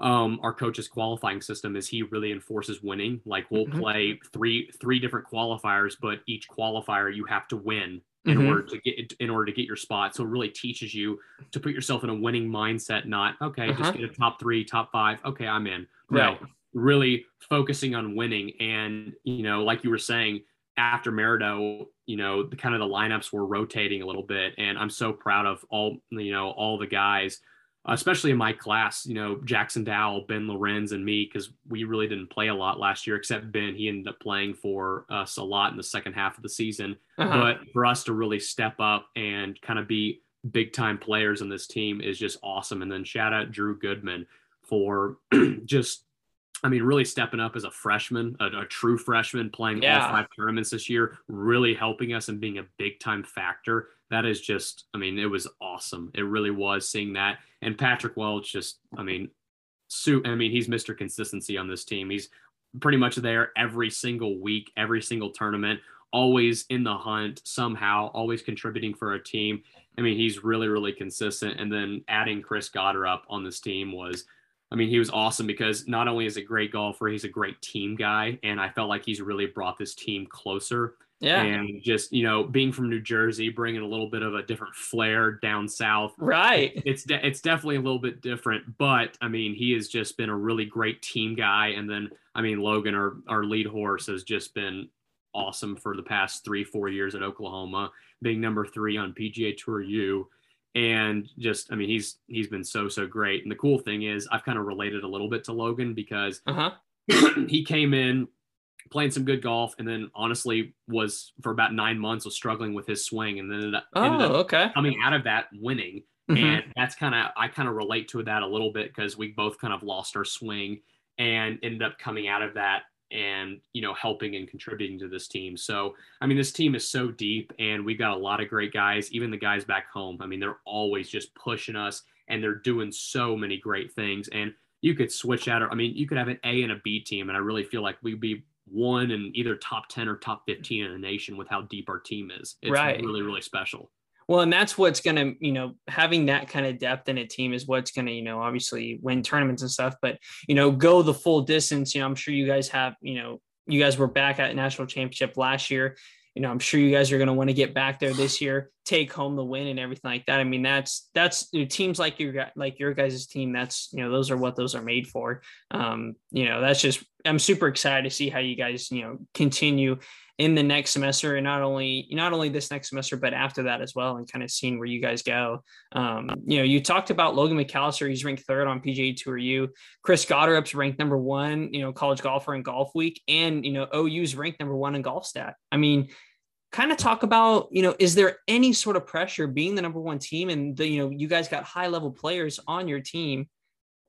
um, our coach's qualifying system. Is he really enforces winning? Like we'll Mhm. play three three different qualifiers, but each qualifier you have to win in Mhm. order to get in order to get your spot. So it really teaches you to put yourself in a winning mindset, not okay, Uh-huh. just get a top three, top five. Okay, I'm in. Right. No, really focusing on winning. And you know, like you were saying, after Maridoe, you know, the kind of the lineups were rotating a little bit. And I'm so proud of all, you know, all the guys, especially in my class, you know, Jackson Dowell, Ben Lorenz, and me, because we really didn't play a lot last year, except Ben. He ended up playing for us a lot in the second half of the season Uh-huh. but for us to really step up and kind of be big time players on this team is just awesome. And then shout out Drew Goodman for just, I mean, really stepping up as a freshman, a, a true freshman, playing Yeah. all five tournaments this year, really helping us and being a big time factor. That is just, I mean, it was awesome. It really was seeing that. And Patrick Welch, just, I mean, Sue, I mean, he's Mr. Consistency on this team. He's pretty much there every single week, every single tournament, always in the hunt somehow, always contributing for a team. I mean, he's really, really consistent. And then adding Chris Gotterup up on this team was, I mean, he was awesome because not only is a great golfer, he's a great team guy. And I felt like he's really brought this team closer. yeah And just, you know, being from New Jersey, bringing a little bit of a different flair down south right it's de- it's definitely a little bit different, but I mean, he has just been a really great team guy. And then, I mean, Logan, our our lead horse, has just been awesome for the past three four years at Oklahoma, being number three on PGA Tour U, and just I mean, he's he's been so so great. And the cool thing is, I've kind of related a little bit to Logan because uh-huh he came in playing some good golf and then honestly was for about nine months was struggling with his swing and then ended up, ended oh up okay coming out of that winning Mhm. and that's kind of i kind of relate to that a little bit because we both kind of lost our swing and ended up coming out of that and you know helping and contributing to this team. So I mean, this team is so deep, and we've got a lot of great guys. Even the guys back home, I mean, they're always just pushing us, and they're doing so many great things. And you could switch out. I mean, you could have an A and a B team, and I really feel like we'd be one in either top 10 or top 15 in the nation with how deep our team is. It's right. really, really special. Well, and that's what's going to, you know, having that kind of depth in a team is what's going to, you know, obviously win tournaments and stuff, but, you know, go the full distance. You know, I'm sure you guys have, you know, you guys were back at national championship last year you know, I'm sure you guys are going to want to get back there this year, take home the win and everything like that. I mean, that's that's you know, teams like your like your guys' team. That's you know, those are what those are made for. Um, you know, that's just I'm super excited to see how you guys you know continue in the next semester and not only not only this next semester but after that as well and kind of seeing where you guys go. Um, you know you talked about logan mcallister he's ranked third on pga tour u. Chris Gotterup's ranked number one you know college golfer in golf week and you know ou's ranked number one in golf stat. I mean kind of talk about you know is there any sort of pressure being the number one team and the you know you guys got high level players on your team?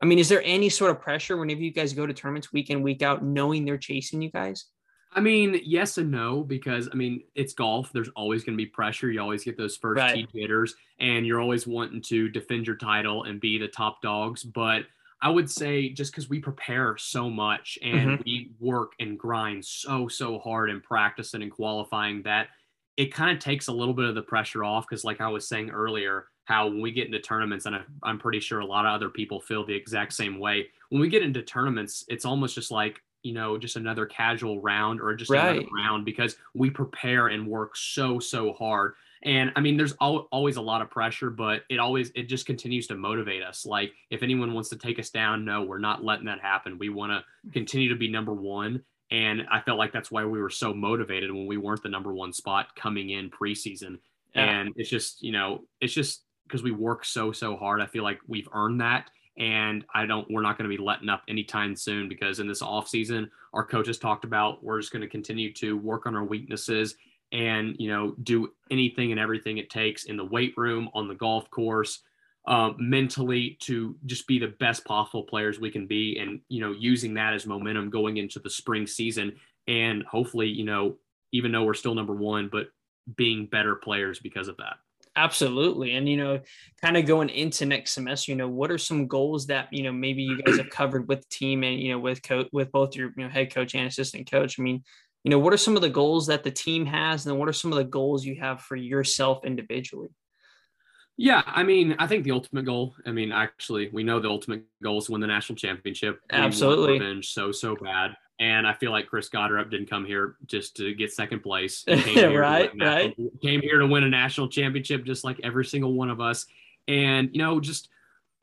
I mean is there any sort of pressure whenever you guys go to tournaments week in week out knowing they're chasing you guys I mean, yes and no, because I mean, it's golf. There's always going to be pressure. You always get those first right. tee hitters, and you're always wanting to defend your title and be the top dogs. But I would say just because we prepare so much and mm-hmm. we work and grind so, so hard in practicing and qualifying that it kind of takes a little bit of the pressure off. Because, like I was saying earlier, how when we get into tournaments, and I'm pretty sure a lot of other people feel the exact same way. When we get into tournaments, it's almost just like, you know just another casual round or just right. another round because we prepare and work so so hard. And i mean there's al- always a lot of pressure but it always it just continues to motivate us. Like if anyone wants to take us down no we're not letting that happen. We want to continue to be number one. And i felt like that's why we were so motivated when we weren't the number one spot coming in preseason. Yeah. and it's just you know it's just because we work so so hard i feel like we've earned that and I don't we're not going to be letting up anytime soon because in this off season our coaches talked about we're just going to continue to work on our weaknesses and you know do anything and everything it takes in the weight room on the golf course um, mentally to just be the best possible players we can be and you know using that as momentum going into the spring season and hopefully you know even though we're still number one but being better players because of that Absolutely. And, you know, kind of going into next semester, you know, what are some goals that, you know, maybe you guys have covered with the team and, you know, with coach, with both your you know, head coach and assistant coach? I mean, you know, what are some of the goals that the team has? And then what are some of the goals you have for yourself individually? Yeah, I mean, I think the ultimate goal. I mean, actually, we know the ultimate goal is to win the national championship. Absolutely, revenge so so bad. And I feel like Chris Gotterup didn't come here just to get second place. right, right. Came here to win a national championship, just like every single one of us. And you know, just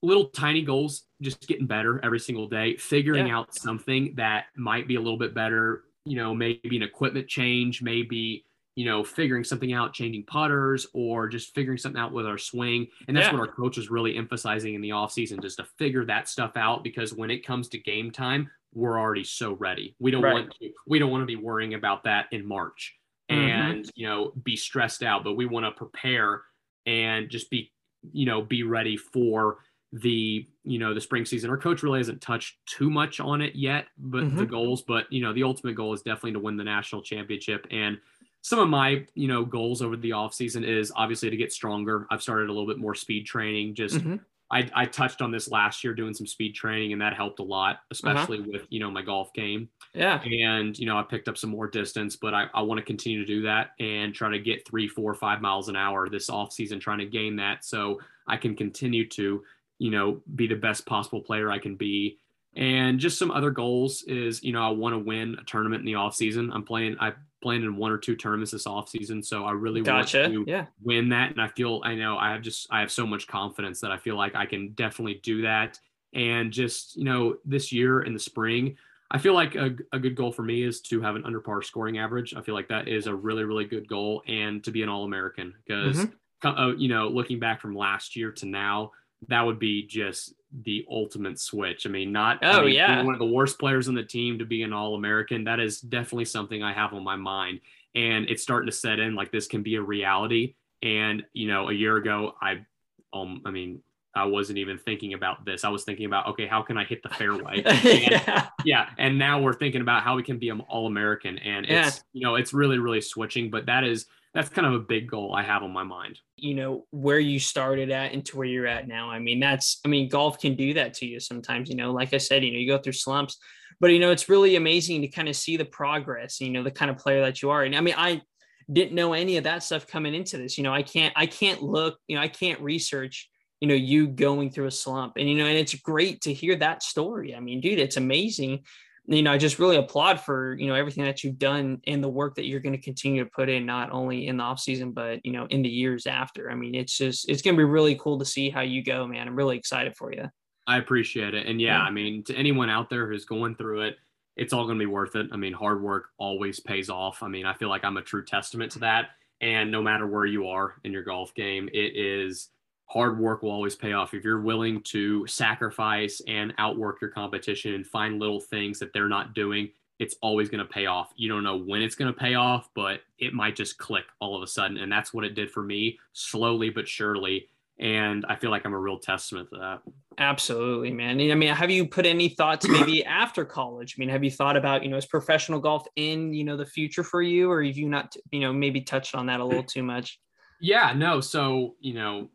little tiny goals, just getting better every single day, figuring yeah. out something that might be a little bit better. You know, maybe an equipment change, maybe you know, figuring something out, changing putters, or just figuring something out with our swing. And that's yeah. what our coach was really emphasizing in the offseason, just to figure that stuff out. Because when it comes to game time, we're already so ready. We don't right. want to we don't want to be worrying about that in March mm-hmm. and you know be stressed out, but we want to prepare and just be you know be ready for the you know the spring season. Our coach really hasn't touched too much on it yet, but mm-hmm. the goals. But you know the ultimate goal is definitely to win the national championship. And some of my you know goals over the off season is obviously to get stronger. I've started a little bit more speed training, just mm-hmm. I, I touched on this last year doing some speed training and that helped a lot, uh-huh. especially uh-huh. with, you know, my golf game. Yeah. And, you know, I picked up some more distance, but I, I want to continue to do that and try to get three, four, five miles an hour this off season, trying to gain that so I can continue to, you know, be the best possible player I can be. And just some other goals is, you know, I want to win a tournament in the off season. I'm playing, I playing in one or two tournaments this offseason. So I really gotcha. want to yeah. win that. And I feel, I know I have just, I have so much confidence that I feel like I can definitely do that. And just, you know, this year in the spring, I feel like a, a good goal for me is to have an under par scoring average. I feel like that is a really, really good goal and to be an All American because, mm-hmm. uh, you know, looking back from last year to now, that would be just the ultimate switch. I mean, not oh I mean, yeah, one of the worst players on the team to be an All American. That is definitely something I have on my mind, and it's starting to set in. Like this can be a reality. And you know, a year ago, I, um, I mean, I wasn't even thinking about this. I was thinking about, okay, how can I hit the fairway? yeah. yeah. And now we're thinking about how we can be an all American. And it's, Yeah. you know, it's really, really switching, but that is, that's kind of a big goal I have on my mind. you know where you started at and to where you're at now i mean that's i mean golf can do that to you sometimes you know like i said you know you go through slumps but you know it's really amazing to kind of see the progress you know the kind of player that you are. And i mean i didn't know any of that stuff coming into this you know i can't i can't look you know i can't research you know you going through a slump. And you know and it's great to hear that story. I mean dude it's amazing you know i just really applaud for you know everything that you've done and the work that you're going to continue to put in not only in the off season but you know in the years after i mean it's just it's going to be really cool to see how you go man i'm really excited for you I appreciate it. And yeah, Yeah. I mean, to anyone out there who's going through it, it's all going to be worth it. I mean, hard work always pays off. I mean, I feel like I'm a true testament to that. And no matter where you are in your golf game, it is hard work will always pay off. If you're willing to sacrifice and outwork your competition and find little things that they're not doing, it's always going to pay off. You don't know when it's going to pay off, but it might just click all of a sudden. And that's what it did for me, slowly but surely. And I feel like I'm a real testament to that. absolutely man i mean have you put any thoughts maybe after college i mean have you thought about you know is professional golf in you know the future for you or have you not you know maybe touched on that a little too much Yeah, no. So you know,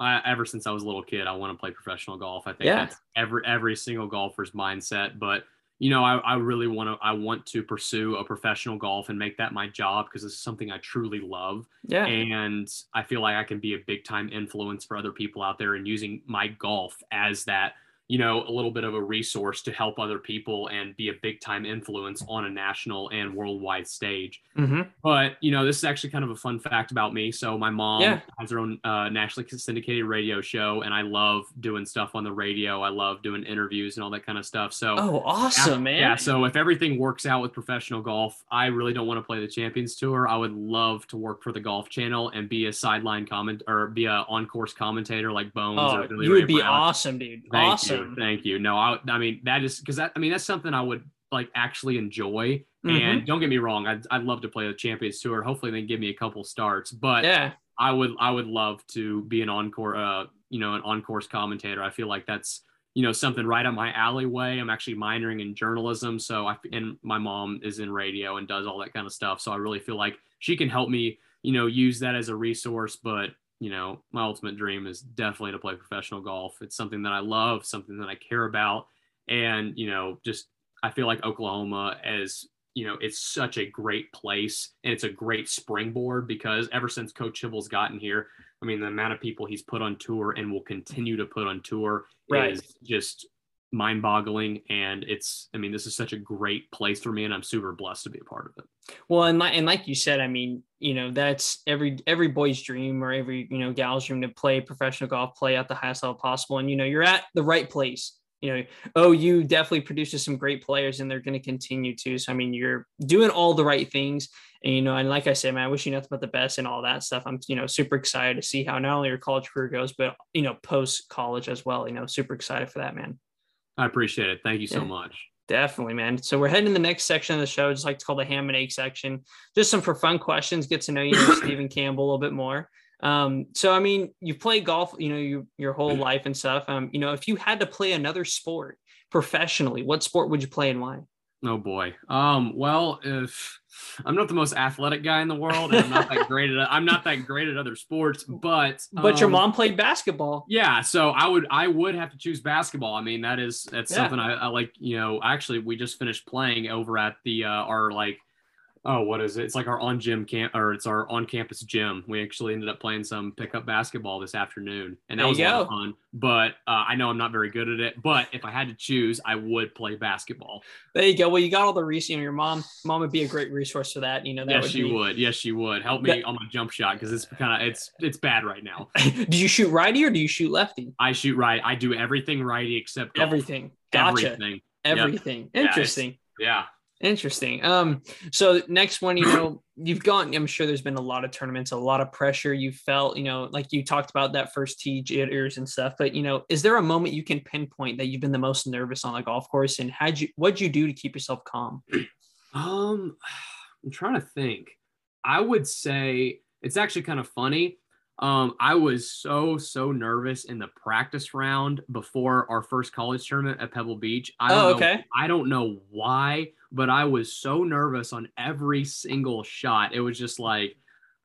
I, ever since I was a little kid, I want to play professional golf. I think Yeah. that's every every single golfer's mindset. But you know, I, I really want to I want to pursue a professional golf and make that my job because it's something I truly love. yeah And I feel like I can be a big time influence for other people out there and using my golf as that, you know, a little bit of a resource to help other people and be a big time influence on a national and worldwide stage. hmm But you know, this is actually kind of a fun fact about me. So my mom Yeah. has her own uh, nationally syndicated radio show, and I love doing stuff on the radio. I love doing interviews and all that kind of stuff. So oh awesome man yeah. So if everything works out with professional golf, I really don't want to play the Champions Tour. I would love to work for the Golf Channel and be a sideline comment or be a on course commentator like Bones. oh you Ray would be Brown. awesome dude Thank awesome you, thank you. No, I, I mean that is because that I mean that's something I would like actually enjoy. Mhm. And don't get me wrong, I'd, I'd love to play the Champions Tour. Hopefully, they give me a couple starts. But yeah I would I would love to be an encore, uh, you know, an on course commentator. I feel like that's you know something right up my alleyway. I'm actually minoring in journalism, so I and my mom is in radio and does all that kind of stuff. So I really feel like she can help me, you know, use that as a resource. But you know, my ultimate dream is definitely to play professional golf. It's something that I love, something that I care about, and you know, just I feel like Oklahoma as you know, it's such a great place and it's a great springboard because ever since Coach Hybl's gotten here, I mean, the amount of people he's put on tour and will continue to put on tour Right. is just mind boggling. And it's, I mean, this is such a great place for me and I'm super blessed to be a part of it. Well, and like and like you said, I mean, you know, that's every every boy's dream or every you know gal's dream to play professional golf, play at the highest level possible, and you know, you're at the right place. You know, oh, you definitely produces some great players, and they're going to continue to. So, I mean, you're doing all the right things, and you know, and like I said, man, I wish you nothing but the best and all that stuff. I'm you know super excited to see how not only your college career goes, but you know, post college as well. You know, super excited for that, man. I appreciate it. Thank you so Yeah. much. Definitely, man. So we're heading to the next section of the show, just like to call the ham and egg section. Just some for fun questions, get to know you, know, Stephen Campbell, a little bit more. Um, so I mean, you've played golf, you know, you, your whole life and stuff. Um, you know, if you had to play another sport professionally, what sport would you play and why? Oh boy. Um, well, if I'm not the most athletic guy in the world, and I'm not that great at I'm not that great at other sports, but But your um, mom played basketball. Yeah, so I would I would have to choose basketball. I mean, that is that's Yeah. something I, I like. You know, actually, we just finished playing over at the uh, our like oh what is it? It's like our on gym camp or it's our on campus gym. We actually ended up playing some pickup basketball this afternoon, and that There was a lot of fun. But uh, I know I'm not very good at it. But if I had to choose, I would play basketball. There you go. Well, you got all the research. You know, your mom, mom would be a great resource for that. You know, that yes, would she be. would. Yes, she would help me That- on my jump shot because it's kind of it's it's bad right now. do you shoot righty or do you shoot lefty? I shoot right. I do everything righty except golf. Everything. Gotcha. Everything. Everything. It's- Interesting. Yeah. Interesting. Um, so next one, you know, you've gone, I'm sure there's been a lot of tournaments, a lot of pressure you felt, you know, like you talked about that first tee jitters and stuff, but you know, is there a moment you can pinpoint that you've been the most nervous on the golf course and had you, what'd you do to keep yourself calm? Um, I'm trying to think. I would say it's actually kind of funny. Um, I was so so nervous in the practice round before our first college tournament at Pebble Beach. I don't Oh, know, okay. I don't know why, but I was so nervous on every single shot. It was just like,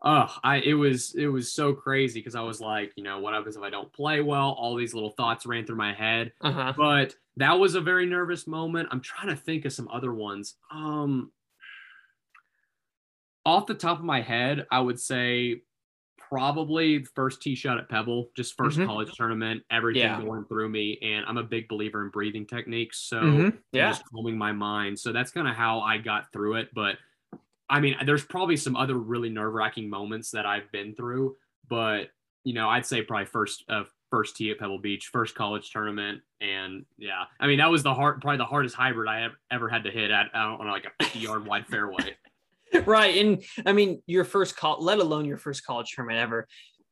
oh, I it was it was so crazy because I was like, you know, what happens if I don't play well? All these little thoughts ran through my head. Uh huh. But that was a very nervous moment. I'm trying to think of some other ones. Um, off the top of my head, I would say probably first tee shot at Pebble, just 1st Mhm. college tournament, everything Yeah. going through me. And I'm a big believer in breathing techniques. So Mhm. Yeah. just calming my mind. So that's kind of how I got through it. But I mean, there's probably some other really nerve wracking moments that I've been through. But you know, I'd say probably first uh, first tee at Pebble Beach, first college tournament, and yeah, I mean that was the hard, probably the hardest hybrid I ever, ever had to hit at on like a 50 yard wide fairway. right. And I mean, your first call, let alone your first college tournament ever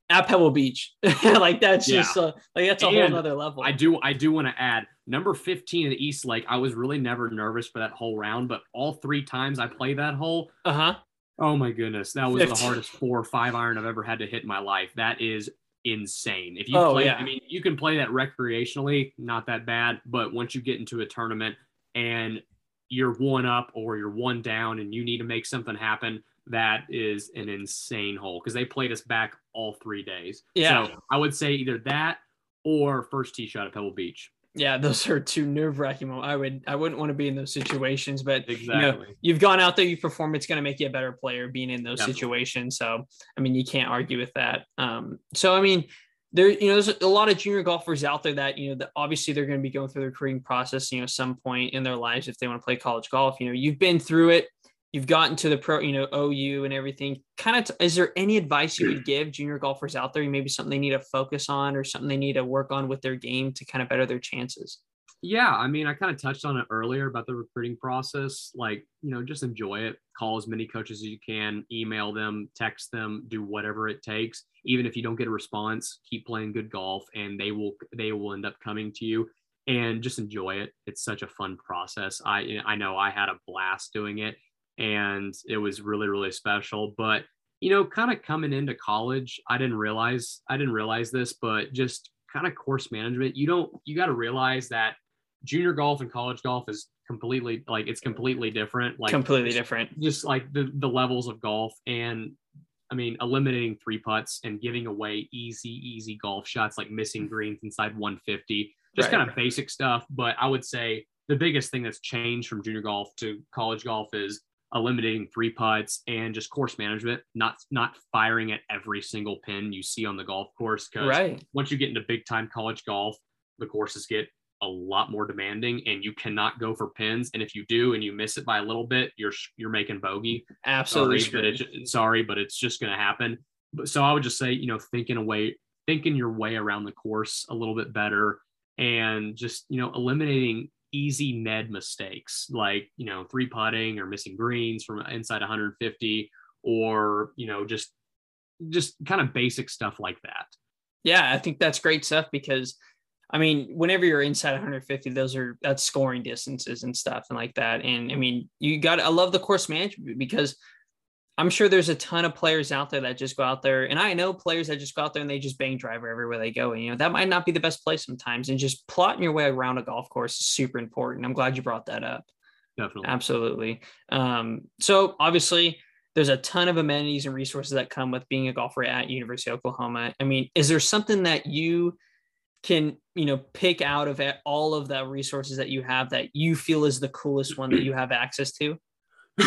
at Pebble Beach. like that's Yeah. just uh, like that's a whole And nother level. I do I do want to add number 15 at East Lake. I was really never nervous for that whole round, but all three times I played that hole, Uh huh. oh my goodness, that was the hardest four or five iron I've ever had to hit in my life. That is insane. If you Oh, play, yeah. I mean, you can play that recreationally, not that bad, but once you get into a tournament and you're one up or you're one down and you need to make something happen, that is an insane hole because they played us back all three days. Yeah. So I would say either that or first tee shot at Pebble Beach. Yeah, those are two nerve wracking moments. I would I wouldn't want to be in those situations, but you know, Exactly. you've gone out there, you perform, it's going to make you a better player being in those Definitely. situations. So, I mean, you can't argue with that. Um, so, I mean, there, you know, there's a lot of junior golfers out there that, you know, that obviously they're going to be going through the recruiting process, you know, some point in their lives if they want to play college golf. You know, you've been through it, you've gotten to the pro, you know, OU and everything. Kind of, is there any advice you would give junior golfers out there? Maybe something they need to focus on or something they need to work on with their game to kind of better their chances? Yeah, I mean, I kind of touched on it earlier about the recruiting process. Like, you know, just enjoy it. Call as many coaches as you can, email them, text them, do whatever it takes. Even if you don't get a response, keep playing good golf and they will they will end up coming to you and just enjoy it. It's such a fun process. I I know I had a blast doing it and it was really really special, but you know, kind of coming into college, I didn't realize I didn't realize this, but just kind of course management, you don't you got to realize that junior golf and college golf is completely like it's completely different like Completely different. just like the the levels of golf and i mean eliminating three putts and giving away easy easy golf shots like missing greens inside 150 just Right. kind of basic stuff but i would say the biggest thing that's changed from junior golf to college golf is eliminating three putts and just course management not not firing at every single pin you see on the golf course because Right. once you get into big time college golf, the courses get a lot more demanding and you cannot go for pins. And if you do and you miss it by a little bit, you're you're making bogey. Absolutely. Sorry, but it's sorry, but it's just gonna happen. But so I would just say, you know, thinking away, thinking your way around the course a little bit better and just, you know, eliminating easy Ned mistakes like, you know, three putting or missing greens from inside 150 or, you know, just just kind of basic stuff like that. Yeah, I think that's great stuff because I mean, whenever you're inside 150, those are that's scoring distances and stuff and like that. And I mean, you got I love the course management because I'm sure there's a ton of players out there that just go out there, and I know players that just go out there and they just bang driver everywhere they go. And you know that might not be the best place sometimes. And just plotting your way around a golf course is super important. I'm glad you brought that up. Definitely. Absolutely. Um, so obviously, there's a ton of amenities and resources that come with being a golfer at University of Oklahoma. I mean, is there something that you can, you know, pick out of it- all of the resources that you have that you feel is the coolest one that you have access to?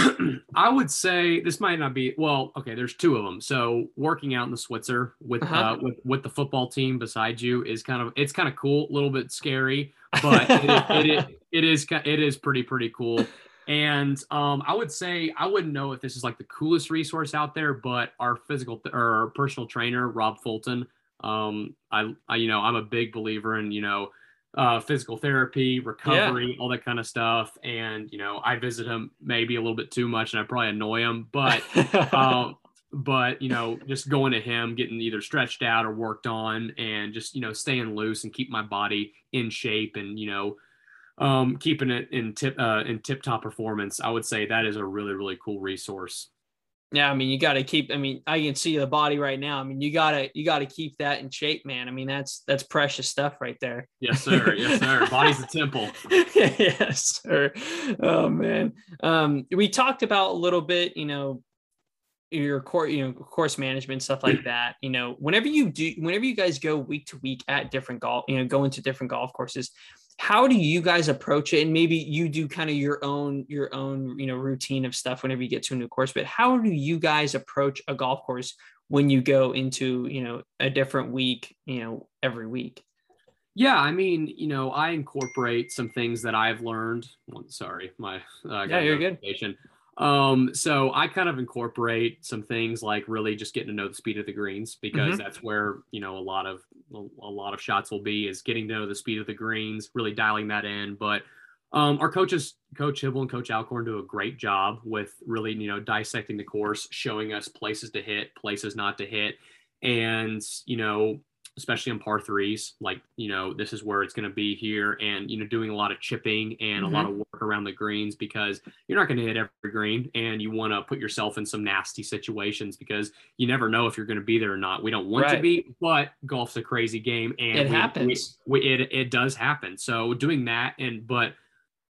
I would say this might not be well. Okay, there's two of them. So working out in the Switzer with uh Uh-huh. with with the football team beside you is kind of it's kind of cool, a little bit scary, but it, it, it, it is it is pretty pretty cool. And um, I would say I wouldn't know if this is like the coolest resource out there, but our physical th- or our personal trainer Rob Fulton. Um, I, I you know I'm a big believer in you know uh, physical therapy, recovery, all that kind of stuff. And you know, I visit him maybe a little bit too much, and I probably annoy him. But um, but you know, just going to him, getting either stretched out or worked on, and just you know, staying loose and keep my body in shape, and you know, um, keeping it in tip uh, in tip top performance. I would say that is a really really cool resource. Yeah, I mean, you got to keep. I mean, I can see the body right now. I mean, you gotta you got to keep that in shape, man. I mean, that's that's precious stuff right there. Yes, sir. Yes, sir. Body's a temple. yes, sir. Oh man. Um, we talked about a little bit, you know, your core, you know, course management stuff like that. You know, whenever you do, whenever you guys go week to week at different golf, you know, go into different golf courses how do you guys approach it? And maybe you do kind of your own your own you know routine of stuff whenever you get to a new course but how do you guys approach a golf course when you go into you know a different week you know every week? Yeah i mean you know i incorporate some things that i've learned. Well, sorry my uh, yeah you're good um, so I kind of incorporate some things like really just getting to know the speed of the greens because mm-hmm. that's where you know a lot of a lot of shots will be is getting to know the speed of the greens, really dialing that in. But um, our coaches, Coach Hybl and Coach Alcorn, do a great job with really you know dissecting the course, showing us places to hit, places not to hit, and you know especially on par threes. Like, you know, this is where it's going to be here. And, you know, doing a lot of chipping and mm-hmm. a lot mm-hmm. of work around the greens because you're not going to hit every green and you want to put yourself in some nasty situations because you never know if you're going to be there or not. We don't want right. to be, but golf's a crazy game. And it we, happens. We, we, it, it does happen. So doing that and, but,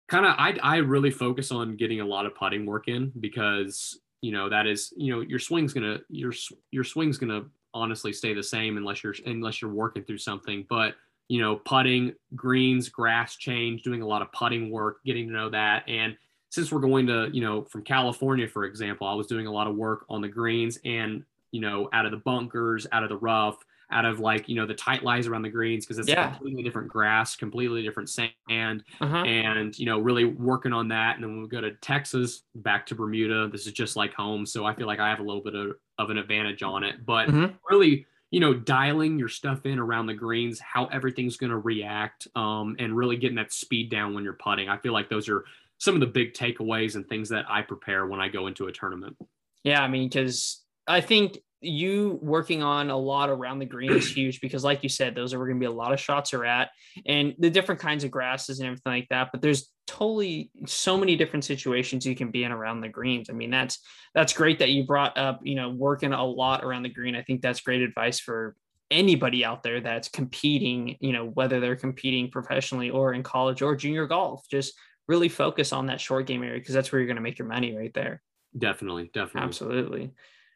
kind of I, I really focus on getting a lot of putting work in because you know that is you know your swing's gonna your your swing's gonna honestly stay the same unless you're unless you're working through something. But you know, putting, greens, grass change, doing a lot of putting work, getting to know that. And since we're going to, you know, from California, for example, I was doing a lot of work on the greens and, you know, out of the bunkers, out of the rough, out of like you know the tight lies around the greens because it's yeah. completely different grass, completely different sand, uh-huh. and you know really working on that. And then when we go to Texas, back to Bermuda, this is just like home, so I feel like I have a little bit of, of an advantage on it. But mm-hmm. really, you know, dialing your stuff in around the greens, how everything's going to react, um, and really getting that speed down when you're putting. I feel like those are some of the big takeaways and things that I prepare when I go into a tournament. Yeah, I mean, because I think you working on a lot around the green is huge because like you said those are going to be a lot of shots are at and the different kinds of grasses and everything like that but there's totally so many different situations you can be in around the greens. I mean that's that's great that you brought up you know working a lot around the green. I think that's great advice for anybody out there that's competing you know whether they're competing professionally or in college or junior golf. Just really focus on that short game area because that's where you're going to make your money right there. Definitely definitely. Absolutely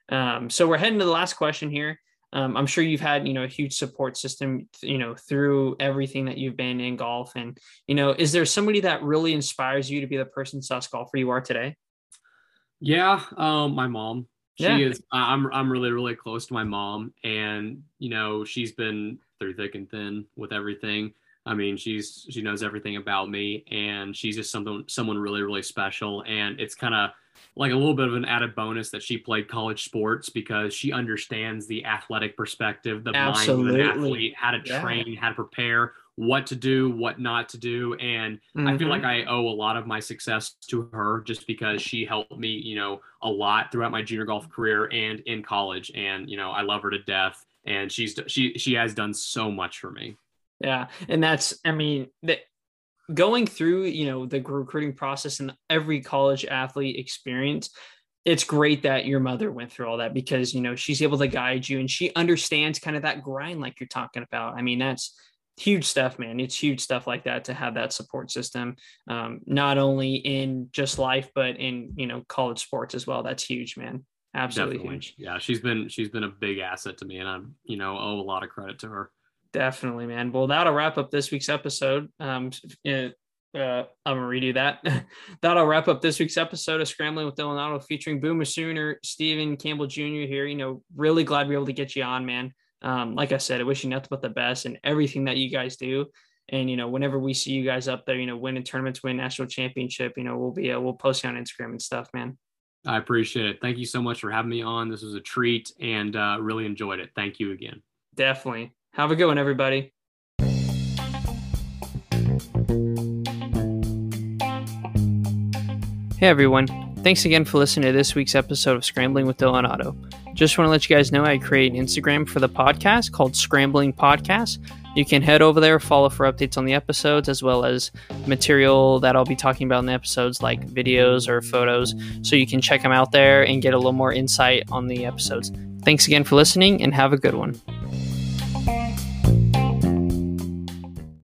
um, so we're heading to the last question here. Um, I'm sure you've had, you know, a huge support system, you know, through everything that you've been in golf. And, you know, is there somebody that really inspires you to be the person sus golfer you are today? Yeah, um, my mom. She yeah. is. I'm. I'm really, really close to my mom, and you know, she's been through thick and thin with everything. I mean, she's she knows everything about me, and she's just something, someone really, really special. And it's kind of like a little bit of an added bonus that she played college sports because she understands the athletic perspective, the Absolutely. mind of an athlete, how to train, yeah. how to prepare, what to do, what not to do. And mm-hmm. I feel like mm-hmm. I owe a lot of my success to her just because she helped me, you know, a lot throughout my junior golf career and in college. And, you know, I love her to death. And she's she she has done so much for me. Yeah. And that's I mean, that going through you know the recruiting process and every college athlete experience it's great that your mother went through all that because you know she's able to guide you and she understands kind of that grind like you're talking about. I mean that's huge stuff man. It's huge stuff like that to have that support system um, not only in just life but in you know college sports as well. That's huge man. Absolutely Definitely. huge. Yeah she's been she's been a big asset to me and i'm you know owe a lot of credit to her Definitely, man. Well, that'll wrap up this week's episode. Um, uh, I'm gonna redo that. that'll wrap up this week's episode of Scrambling with Dylan Otto, featuring Boomer Sooner, Stephen Campbell Jr. Here. You know, really glad we are able to get you on, man. Um, like I said, I wish you nothing but the best and everything that you guys do. And you know, whenever we see you guys up there, you know, winning tournaments, win national championship, you know, we'll be uh, we'll post you on Instagram and stuff, man. I appreciate it. Thank you so much for having me on. This was a treat and uh, really enjoyed it. Thank you again. Definitely. Have a good one, everybody. Hey everyone, thanks again for listening to this week's episode of Scrambling with Dylan Otto. Just want to let you guys know I create an Instagram for the podcast called Scrambling Podcast. You can head over there, follow for updates on the episodes, as well as material that I'll be talking about in the episodes, like videos or photos. So you can check them out there and get a little more insight on the episodes. Thanks again for listening and have a good one.